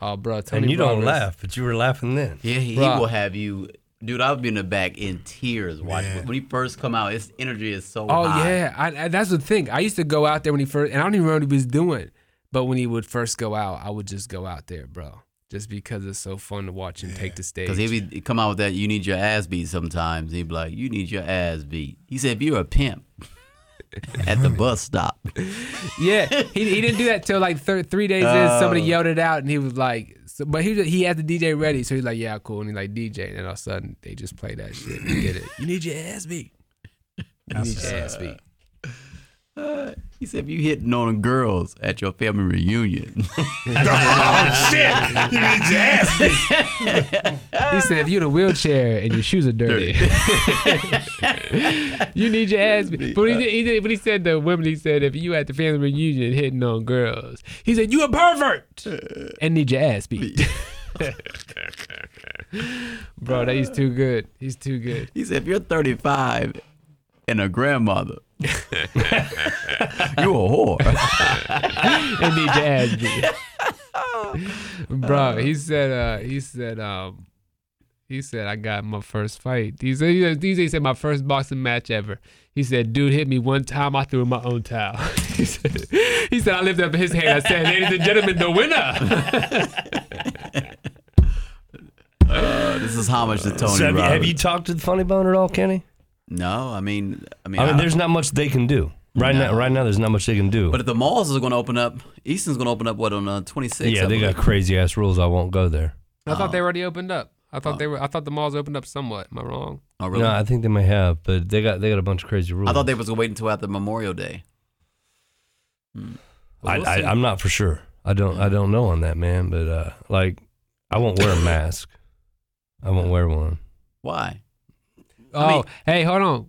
Oh, bro, Tony And you don't laugh, but you were laughing then. Yeah, he, he will have you, dude. I'll be in the back in tears watching when he first come out. His energy is so Oh high. yeah, I, I, that's the thing. I used to go out there when he first, and I don't even remember what he was doing. But when he would first go out, I would just go out there, bro, just because it's so fun to watch him take the stage. Because he be come out with that, you need your ass beat sometimes. He'd be like, you need your ass beat. He said, if you're a pimp [LAUGHS] at the bus stop, yeah, he, he didn't do that till like thir- three days in. Somebody oh. yelled it out, and he was like, so, but he he had the DJ ready, so he's like, yeah, cool, and he like DJ, and then all of a sudden they just play that shit. He did it. You need your ass beat. You need your ass beat. [SIGHS] he said, if you hitting on girls at your family reunion, [LAUGHS] oh shit! You need your ass beat. He said, if you're in a wheelchair and your shoes are dirty, [LAUGHS] you need your ass beat. But he, uh. did, he did, but he said the women, he said, if you at the family reunion hitting on girls, he said, you a pervert [LAUGHS] and need your ass beat. Bro, that he's too good. He's too good. he said, if you're 35 and a grandmother, [LAUGHS] you a whore. And need your ass me. Bro, he said, uh, he said, um, he said, I got my first fight. He said, he said, said, my first boxing match ever. He said, dude hit me one time, I threw in my own towel. [LAUGHS] he, said, he said, I lifted up his hand. I said, ladies and gentlemen, the winner. [LAUGHS] Uh, this is homage to Tony So have, you, have you talked to the Funny Bone at all, Kenny? No, I mean, I mean, I mean, I- there's not much they can do right now. Right now, there's not much they can do. but if the malls is going to open up, Easton's going to open up what on uh, 26? yeah, I they got crazy ass rules. I won't go there. I thought Oh. they already opened up. I thought Oh. they were. I thought the malls opened up somewhat. Am I wrong? Oh, really? No, I think they may have, but they got they got a bunch of crazy rules. I thought they was going to wait until after Memorial Day. Hmm. But I, we'll see. I, I'm not for sure. I don't I don't know on that man, but uh, like I won't wear a [LAUGHS] mask. I won't wear one. Why? Oh, mean- hey, hold on.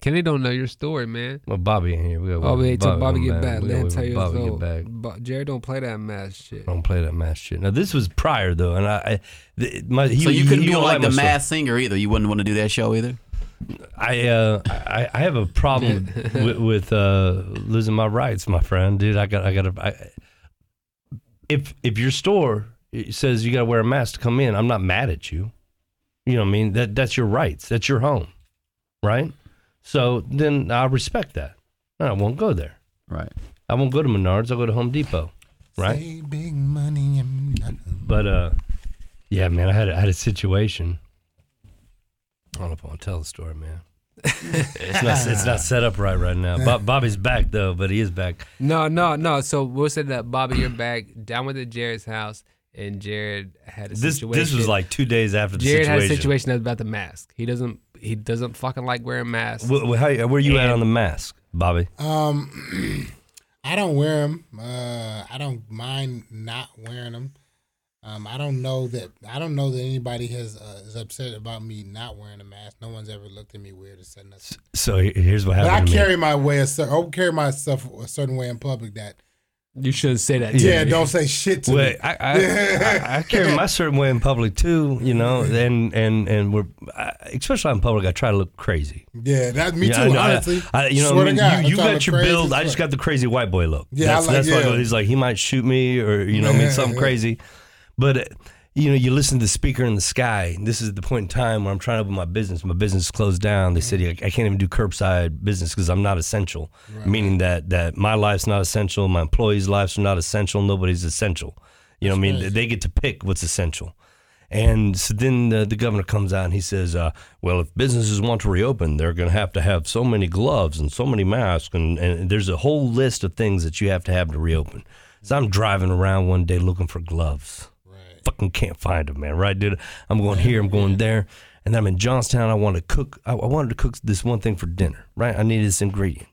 Kenny don't know your story, man. Well, Bobby in here. We got Oh, wait till Bobby come get back. Let him tell you till his Bobby get back. Bo- Jerry don't play that mask shit. Don't play that mask shit. Now this was prior though, and I, I the, my, he, so you he- couldn't he be don't like the story. mass singer either. You wouldn't want to do that show either. I uh I, I have a problem [LAUGHS] with, with uh losing my rights, my friend, dude. I got I got to. If if your store says you got to wear a mask to come in, I'm not mad at you. You know what I mean? That that's your rights. That's your home, right? So then I respect that. I won't go there. Right. I won't go to Menards. I'll go to Home Depot, right? Say big money and But uh, yeah, man, I had I had a situation. I don't know if I want to tell the story, man. [LAUGHS] it's not it's not set up right right now. Bob, Bobby's back though, but he is back. No, no, no. So we'll say that Bobby, you're back down with the Jared's house, and Jared had a This situation. this was like two days after the situation. Jared had a situation. situation about the mask. He doesn't. He doesn't fucking like wearing masks. Wh- wh- how, where you at on the mask, Bobby? Um, [CLEARS THROAT] I don't wear them. Uh, I don't mind not wearing them. Um, I don't know that I don't know that anybody has uh, is upset about me not wearing a mask. No one's ever looked at me weird or said nothing. So here's what happened. But I happened. to me. carry my way a cer- I carry myself a certain way in public that you shouldn't say that. yeah, to me. don't say shit to Well, me. I, I, I, I [LAUGHS] carry my certain way in public too, you know, and and and we're I, especially out in public. I try to look crazy. Yeah, that me Yeah, too. Know. I- honestly, I, you know, Swear what I to mean, God, you, you got your crazy build. I just got the crazy white boy look. Yeah, I that's, like- that's why I go, he's like he might shoot me or you know, I [LAUGHS] mean something crazy. But uh, you know, you listen to the speaker in the sky. This is the point in time where I'm trying to open my business. My business is closed down. They said I I can't even do curbside business because I'm not essential. Meaning that that my life's not essential. My employees' lives are not essential. Nobody's essential. You know, what I mean, they get to pick what's essential. And so then the, the governor comes out and he says, uh, well, if businesses want to reopen, they're going to have to have so many gloves and so many masks. And, and there's a whole list of things that you have to have to reopen. So I'm driving around one day looking for gloves. Fucking can't find them, man. Right, dude? I'm going here, I'm going there. And then I'm in Johnstown. I want to cook. I, I wanted to cook this one thing for dinner, right? I needed this ingredient.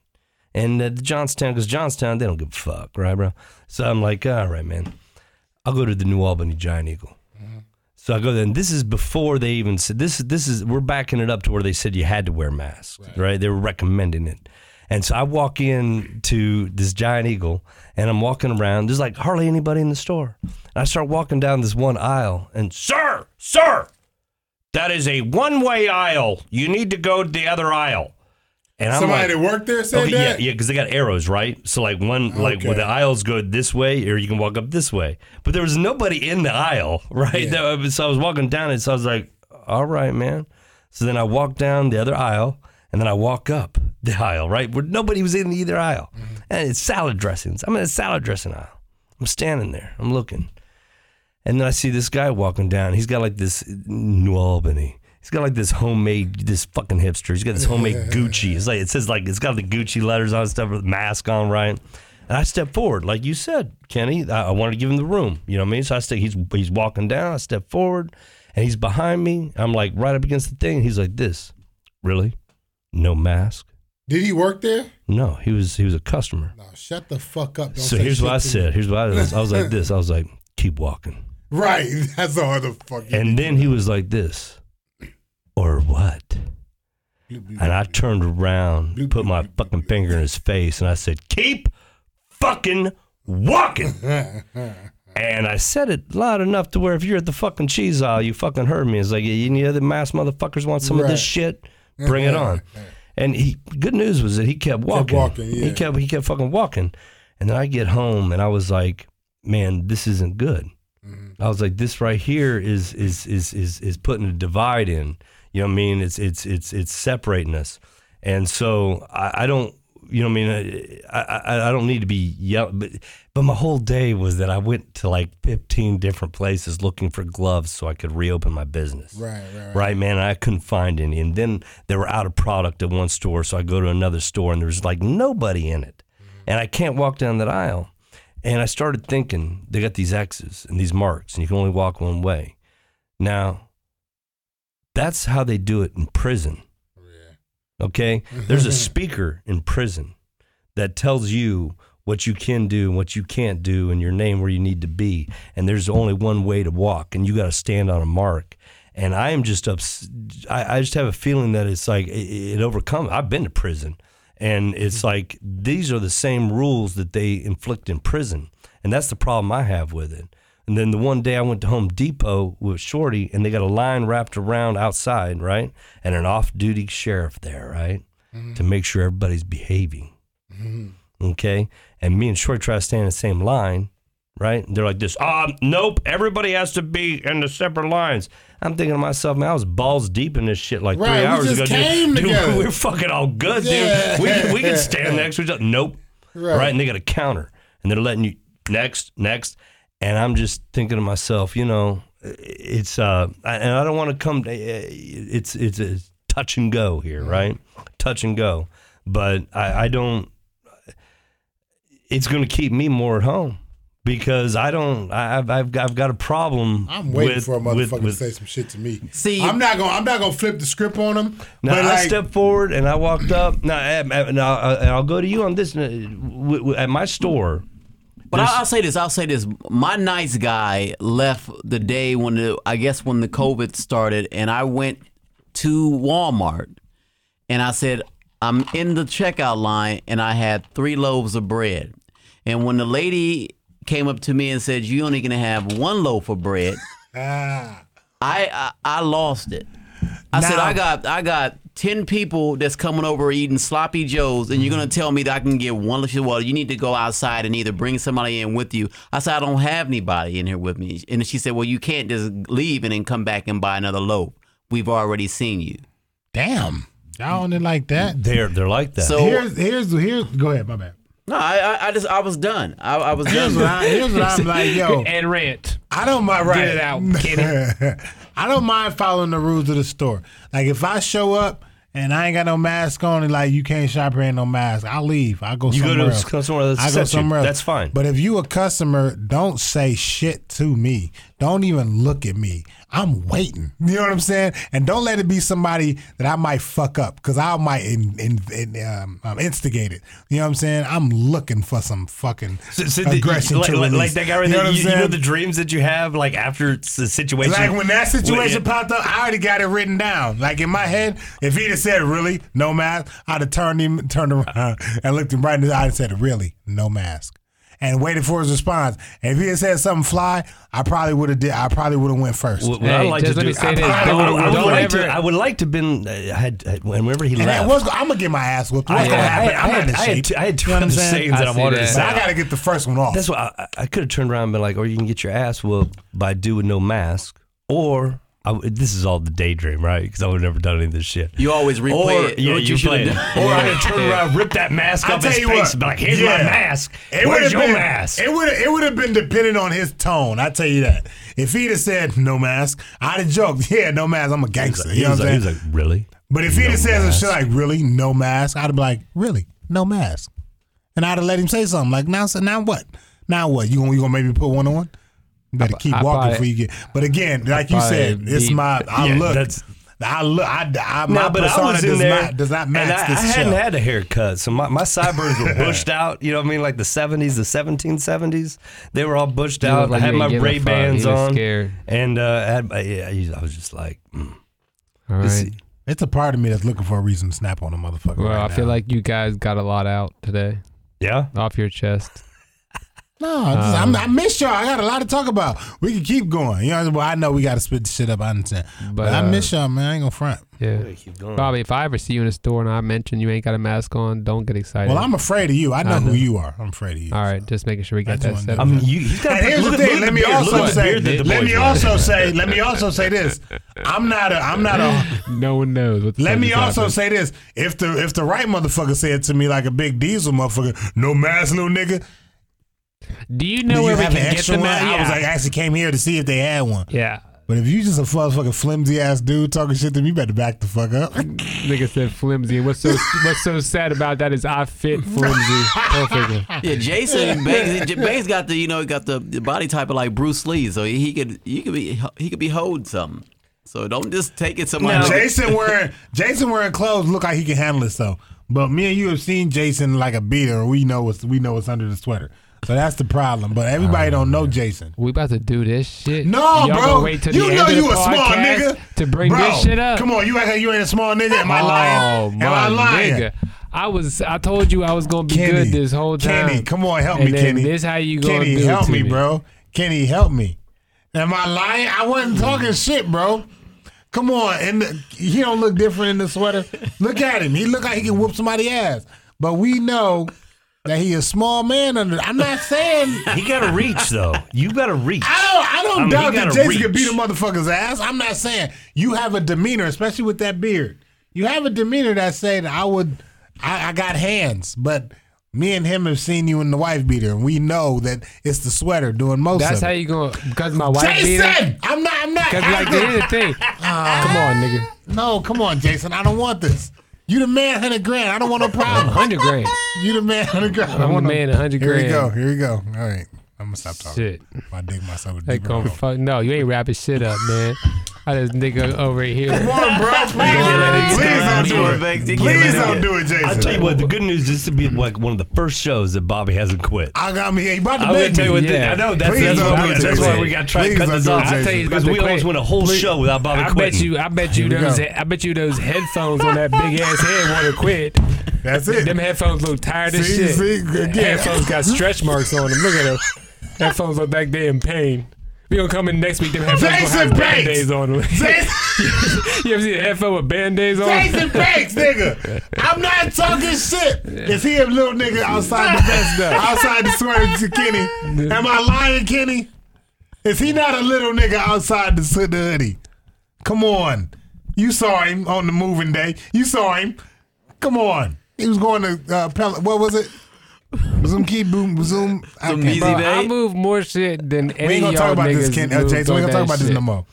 And uh, the Johnstown, because Johnstown, they don't give a fuck, right, bro? So I'm like, all right, man. I'll go to the New Albany Giant Eagle. So I go there, and this is before they even said this. is This is we're backing it up to where they said you had to wear masks, right? They were recommending it, and so I walk in to this Giant Eagle, and I'm walking around. There's like hardly anybody in the store. And I start walking down this one aisle, and sir, sir, that is a one-way aisle. You need to go to the other aisle. And I'm Somebody like, that worked there said Okay, yeah, that. yeah, because they got arrows, right? So like one, like where the aisles go this way, or you can walk up this way. But there was nobody in the aisle, [LAUGHS] right? Yeah. That- so I was walking down it, so I was like, "All right, man." So then I walk down the other aisle, and then I walk up the aisle, right, where nobody was in either aisle, Mm-hmm. and it's salad dressings. I'm in a salad dressing aisle. I'm standing there. I'm looking, and then I see this guy walking down. He's got like this New Albany. He's got like this homemade, this fucking hipster. He's got this homemade [LAUGHS] Gucci. It's like it says like it's got the Gucci letters on stuff with mask on, right? And I step forward, like you said, Kenny. I, I wanted to give him the room. You know what I mean? So I step. He's he's walking down. I step forward, and he's behind me. I'm like right up against the thing. He's like this. Really? No mask? Did he work there? No. He was he was a customer. No, shut the fuck up. Don't so here's what I me. said. Here's what I was. I was like [LAUGHS] this. I was like, keep walking. Right, [LAUGHS] that's all the fuck. And then he was like this, or what? And I turned around, put my fucking finger in his face, and I said, keep fucking walking. [LAUGHS] and I said it loud enough to where if you're at the fucking cheese aisle, you fucking heard me. It's like, you any other mass motherfuckers want some of this shit? Bring it on. And he, good news was that he kept walking. walking, He kept, he kept fucking walking. And then I get home and I was like, man, this isn't good. Mm-hmm. I was like, this right here is is is is is putting a divide in. You know what I mean? It's it's it's it's separating us. And so I, I don't, you know what I mean? I, I I don't need to be yelling, but but my whole day was that I went to like 15 different places looking for gloves so I could reopen my business. Right, right, Right, man. I couldn't find any, and then they were out of product at one store, so I go to another store, and there's like nobody in it, mm-hmm. and I can't walk down that aisle. And I started thinking, they got these X's and these marks, and you can only walk one way. Now, that's how they do it in prison. Okay? There's a [LAUGHS] speaker in prison that tells you what you can do and what you can't do and your name where you need to be. And there's only one way to walk, and you got to stand on a mark. and I am just up. I, I just have a feeling that it's like it, it overcomes. I've been to prison, and it's mm-hmm. like these are the same rules that they inflict in prison, and that's the problem I have with it. And then the one day I went to Home Depot with Shorty, and they got a line wrapped around outside, right, and an off-duty sheriff there, right, to make sure everybody's behaving. Okay, and me and Shorty try to stand in the same line, right? And they're like this. Um, nope. Everybody has to be in the separate lines. I'm thinking to myself, man, I was balls deep in this shit like Right, three hours ago. dude, [LAUGHS] dude, we're fucking all good, Yeah. dude. We can, we can [LAUGHS] stand next to each other. Nope. Right. Right. And they got a counter, and they're letting you next, next, and I'm just thinking to myself, you know, it's uh, I- and I don't want to come. It's it's a touch and go here, right? Touch and go, but I, I don't it's going to keep me more at home because I don't. I- I've I've got, I've got a problem. I'm waiting with, for a motherfucker with- to say some shit to me. See- I'm not gonna I'm not gonna flip the script on him. Now but I like, stepped forward and I walked up. Now, eh, eh, now uh, and I'll go to you on this. w- w- At my store, But I'll, I'll say this. I'll say this. My nice guy left the day when the I guess when the COVID started, and I went to Walmart, and I said I'm in the checkout line, and I had three loaves of bread, and when the lady came up to me and said, "You only gonna have one loaf of bread," [LAUGHS] ah, I I, I lost it. I said I got I got ten people that's coming over eating sloppy joes, and you're gonna mm-hmm. tell me that I can get one. She said, well, you need to go outside and either bring somebody in with you. I said I don't have anybody in here with me, and she said, well, you can't just leave and then come back and buy another loaf. We've already seen you. damn, y'all on it like that. they're they're like that. So Here's here's here's go ahead, my bad. no, I, I I just I was done. I, I was Here's done. what, I, here's what I'm [LAUGHS] like, yo. and rant. I don't mind right. Get it out, Kenny. [LAUGHS] I don't mind following the rules of the store. Like if I show up and I ain't got no mask on, and like you can't shop here no mask, I'll leave. I go You go somewhere to else. somewhere I go accepts you. somewhere else. That's fine. But if you a customer, don't say shit to me. Don't even look at me. I'm waiting. You know what I'm saying? And don't let it be somebody that I might fuck up because I might in, in, in, um, um, instigate it. You know what I'm saying? I'm looking for some fucking So- so the- aggression like, to like, like that guy right you know there. You, you know the dreams that you have, like after the situation. Like when that situation Well, popped up, I already got it written down. Like in my head, if he'd have said "really no mask," I'd have turned him, turned around, [LAUGHS] and looked him right in the eye and said "really no mask," and waited for his response. And if he had said something fly, I probably would have did. I probably would have went first. What, what Hey, I like just to let do, me say I, this. I, Don't- would- I would don't like ever- to. I would like to been. I had I- whenever he and left. was, I'm gonna get my ass whooped. What's I, gonna I, happen? I, I'm I, not in had, I, had shape. two, I had two You know I'm sayings that I I see wanted to that. say. I got to get the first one off. That's what I, I could have turned around and been like, or you can get your ass whooped by doing no mask, or I, this is all the daydream, right? Because I would have never done any of this shit. You always replay or, it. Yeah, you, you play it. Or done. I would turn around, rip that mask I'll off his face, what. and be like, "Here's Yeah. my mask. It Where's your been, mask?" It would it would have been dependent on his tone. I tell you that. If he'd have said no mask, I'd have joked, yeah, no mask. I'm a gangster. like, you know what like, I'm he saying? was like, really? But if he'd have said some shit like, really, no mask, I'd have be like, really, no mask. And I'd have let him say something. Like, now, so now what? Now what? You gonna, you gonna maybe put one on? You better keep I walking probably- before you get. But again, like you probably said, it's be- my, I Yeah, look. that's- I look, I, I, my No, but I persona was in does, there, not, does not match and I, this I hadn't had a haircut, so my, my sideburns were [LAUGHS] bushed out. You know what I mean, like the seventies, the seventeen seventies. They were all bushed You out. like I had my didn't give a Ray. Bans on, scared. and uh, I, had, yeah, I was just like, mm. All This- it's a part of me that's looking for a reason to snap on a motherfucker. Well, right I feel like you guys got a lot out today yeah. off your chest. No, I, just, Um, I'm, I miss y'all. I got a lot to talk about. We can keep going. You know, well, I know we got to split the shit up. I understand, but, But, I uh, miss y'all, man. I ain't gonna front. Yeah. Keep going. Bobby, if I ever see you in a store and I mention you ain't got a mask on, don't get excited. Well, I'm afraid of you. I know I who you are. I'm afraid of you. All right, just making sure we got that one set up. I mean, you, he's got. And here's the thing. Let me also look at the say. beard that the Let me also say. [LAUGHS] Let me also say this. I'm not a. I'm not a. [LAUGHS] no one knows what the Let me also happening. say this. If the if the right motherfucker said to me like a big diesel motherfucker, no mask, little nigga. Do you Do know you where we have can an get extra them one? at? I was Yeah. like, I actually came here to see if they had one. yeah. But if you just a motherfucking flimsy ass dude talking shit to me, you better back the fuck up. [LAUGHS] Nigga said flimsy. And what's so what's so sad about that is I fit flimsy perfectly. [LAUGHS] Yeah, Jason Banks, Banks got the you know got the, the body type of like Bruce Lee, so he could he could be he could be holding something. So don't just take it somebody. Jason [LAUGHS] wearing Jason wearing clothes look like he can handle it though. But me and you have seen Jason like a beater. We know what's we know what's under the sweater. So that's the problem. But everybody don't know Jason. We about to do this shit. No, Y'all bro. Wait till you the know end you of a small nigga to bring bro, this shit up. Come on, you act like you ain't a small nigga. Am I oh, lying? Oh Am my I lying? nigga. I was. I told you I was gonna be Kenny, good this whole time. Kenny, come on, help and me, Kenny. This how you gonna Kenny, do it help to me, bro. Kenny, help me. Am I lying? I wasn't talking shit, bro. Come on, and the, he don't look different in the sweater. Look at him. He look like he can whoop somebody ass. But we know that he a small man under. I'm not saying [LAUGHS] He got to reach though. You got to reach. I don't. I don't I doubt he that gotta Jason could reach. beat a motherfucker's ass. I'm not saying you have a demeanor, especially with that beard. You have a demeanor that say that I would. I, I got hands, but me and him have seen you in the wife beater, and we know that it's the sweater doing most of it. That's of how it. you going because my wife beat her. Jason, I'm not. I'm not. Cause like here's the thing. come on, nigga. no, come on, Jason. I don't want this. You the man, hundred grand. I don't want no [LAUGHS] problem. Hundred grand. [LAUGHS] You the man, hundred grand. I I'm the want no- man, 100 grand. Here we go. Here we go. All right, I'm gonna stop talking. Shit. If I dig myself a They deeper come hole. fuck. No, you ain't wrapping shit up, man. [LAUGHS] I just nigga over here. Come on, bro. [LAUGHS] Please, please don't do it. Vex. Please don't do it, Jason. I tell you what, the good news is to be like one of the first shows that Bobby hasn't quit. I got me. He about to I'm gonna make tell you me. what. the- Yeah. I know that's, Please that's, don't why, do it, that's why we got to try to Please cut don't this do it, off. Jason. I tell you, because we to almost went a whole show without Bobby I bet quitting. you. I bet you Here we those. go. I bet you those headphones on that big ass head want to quit. That's it. Them headphones look tired as See, shit. see, again. Headphones got stretch marks on them. Look at them. Headphones look like they in pain. We gonna come in next week. Them headphones Jason have Banks! band-aids on them. [LAUGHS] Jason, you ever see a headphone with band-aids on? them? Jason Banks, nigga. I'm not talking shit. Is he a little nigga outside the vest, [LAUGHS] outside the sweater to Kenny? Am I lying, Kenny? Is he not a little nigga outside the, the hoodie? Come on. You saw him on the moving day. You saw him. Come on. He was going to uh, Pel- what was it? Zoom key boom zoom. Can't- easy Bro. I move more shit than We ain't gonna talk about this, Ken, uh, Jason. We ain't gonna talk about this no more.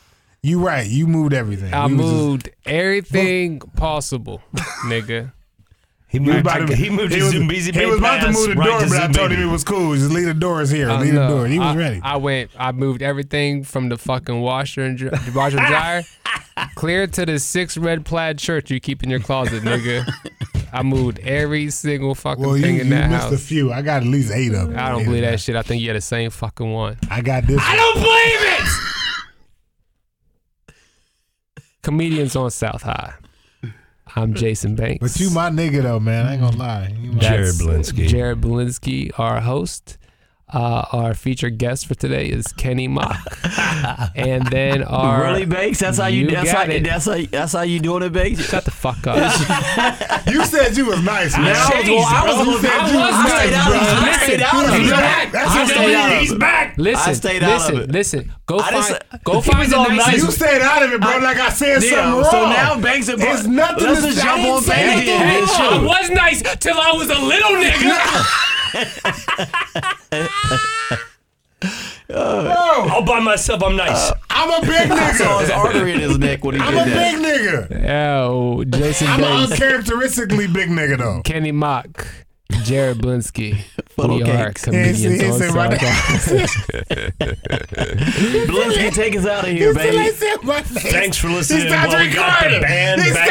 You right. You moved everything. I We was just- moved everything possible, nigga. He He moved. about to, he moved he his was, Zoombezi he was about to move the door, but I told him it was. was cool. Just leave the doors here. I leave the door. He was I, ready. I went. I moved everything from the fucking washer and dry, washer and dryer, [LAUGHS] clear to the six red plaid shirt you keep in your closet, nigga. I moved every single fucking well, you, thing you in that missed a few. I got at least eight of them. I don't believe that shit. I think you had the same fucking one. I got this. I don't believe it. Comedians on South High. I'm Jason Banks. But you my nigga though, man. I ain't gonna lie. Jared That's Belinsky. Jared Belinsky, our host. Uh, our featured guest for today is Kenny Mock, [LAUGHS] and then our really, Bakes? That's how you. You that's how. it. That's how. That's how you doing it, Bakes. shut the fuck up. [LAUGHS] You said you was nice, man. I changed, well, I was, bro. you said I you was was nice, nice, bro. bro. I stayed out of You it. know what? That's I what stayed out of He's it. back. Listen, I stayed out listen, of it. listen. Go I find, just- go find the all nicest. You stayed out of it, bro. Like I said something wrong. so now Banks and It's nothing Let's to just say. jump on Banks. nothing. then. Hey, Shoot. I was nice till I was a little nigga. [LAUGHS] bro, All by myself, I'm nice. Uh, I'm a big [LAUGHS] I saw his nigga. artery in his neck when he I'm did a that. big nigga. oh, Jason I'm an Banks, uncharacteristically big nigga though. Kenny Mock, Jared Blinsky. [LAUGHS] Funnel we are cakes. comedians He said- [LAUGHS] he on said right South Blinsky, take us out of here, He still baby. ain't said my name. Thanks for listening He stopped while we got the recording. band He back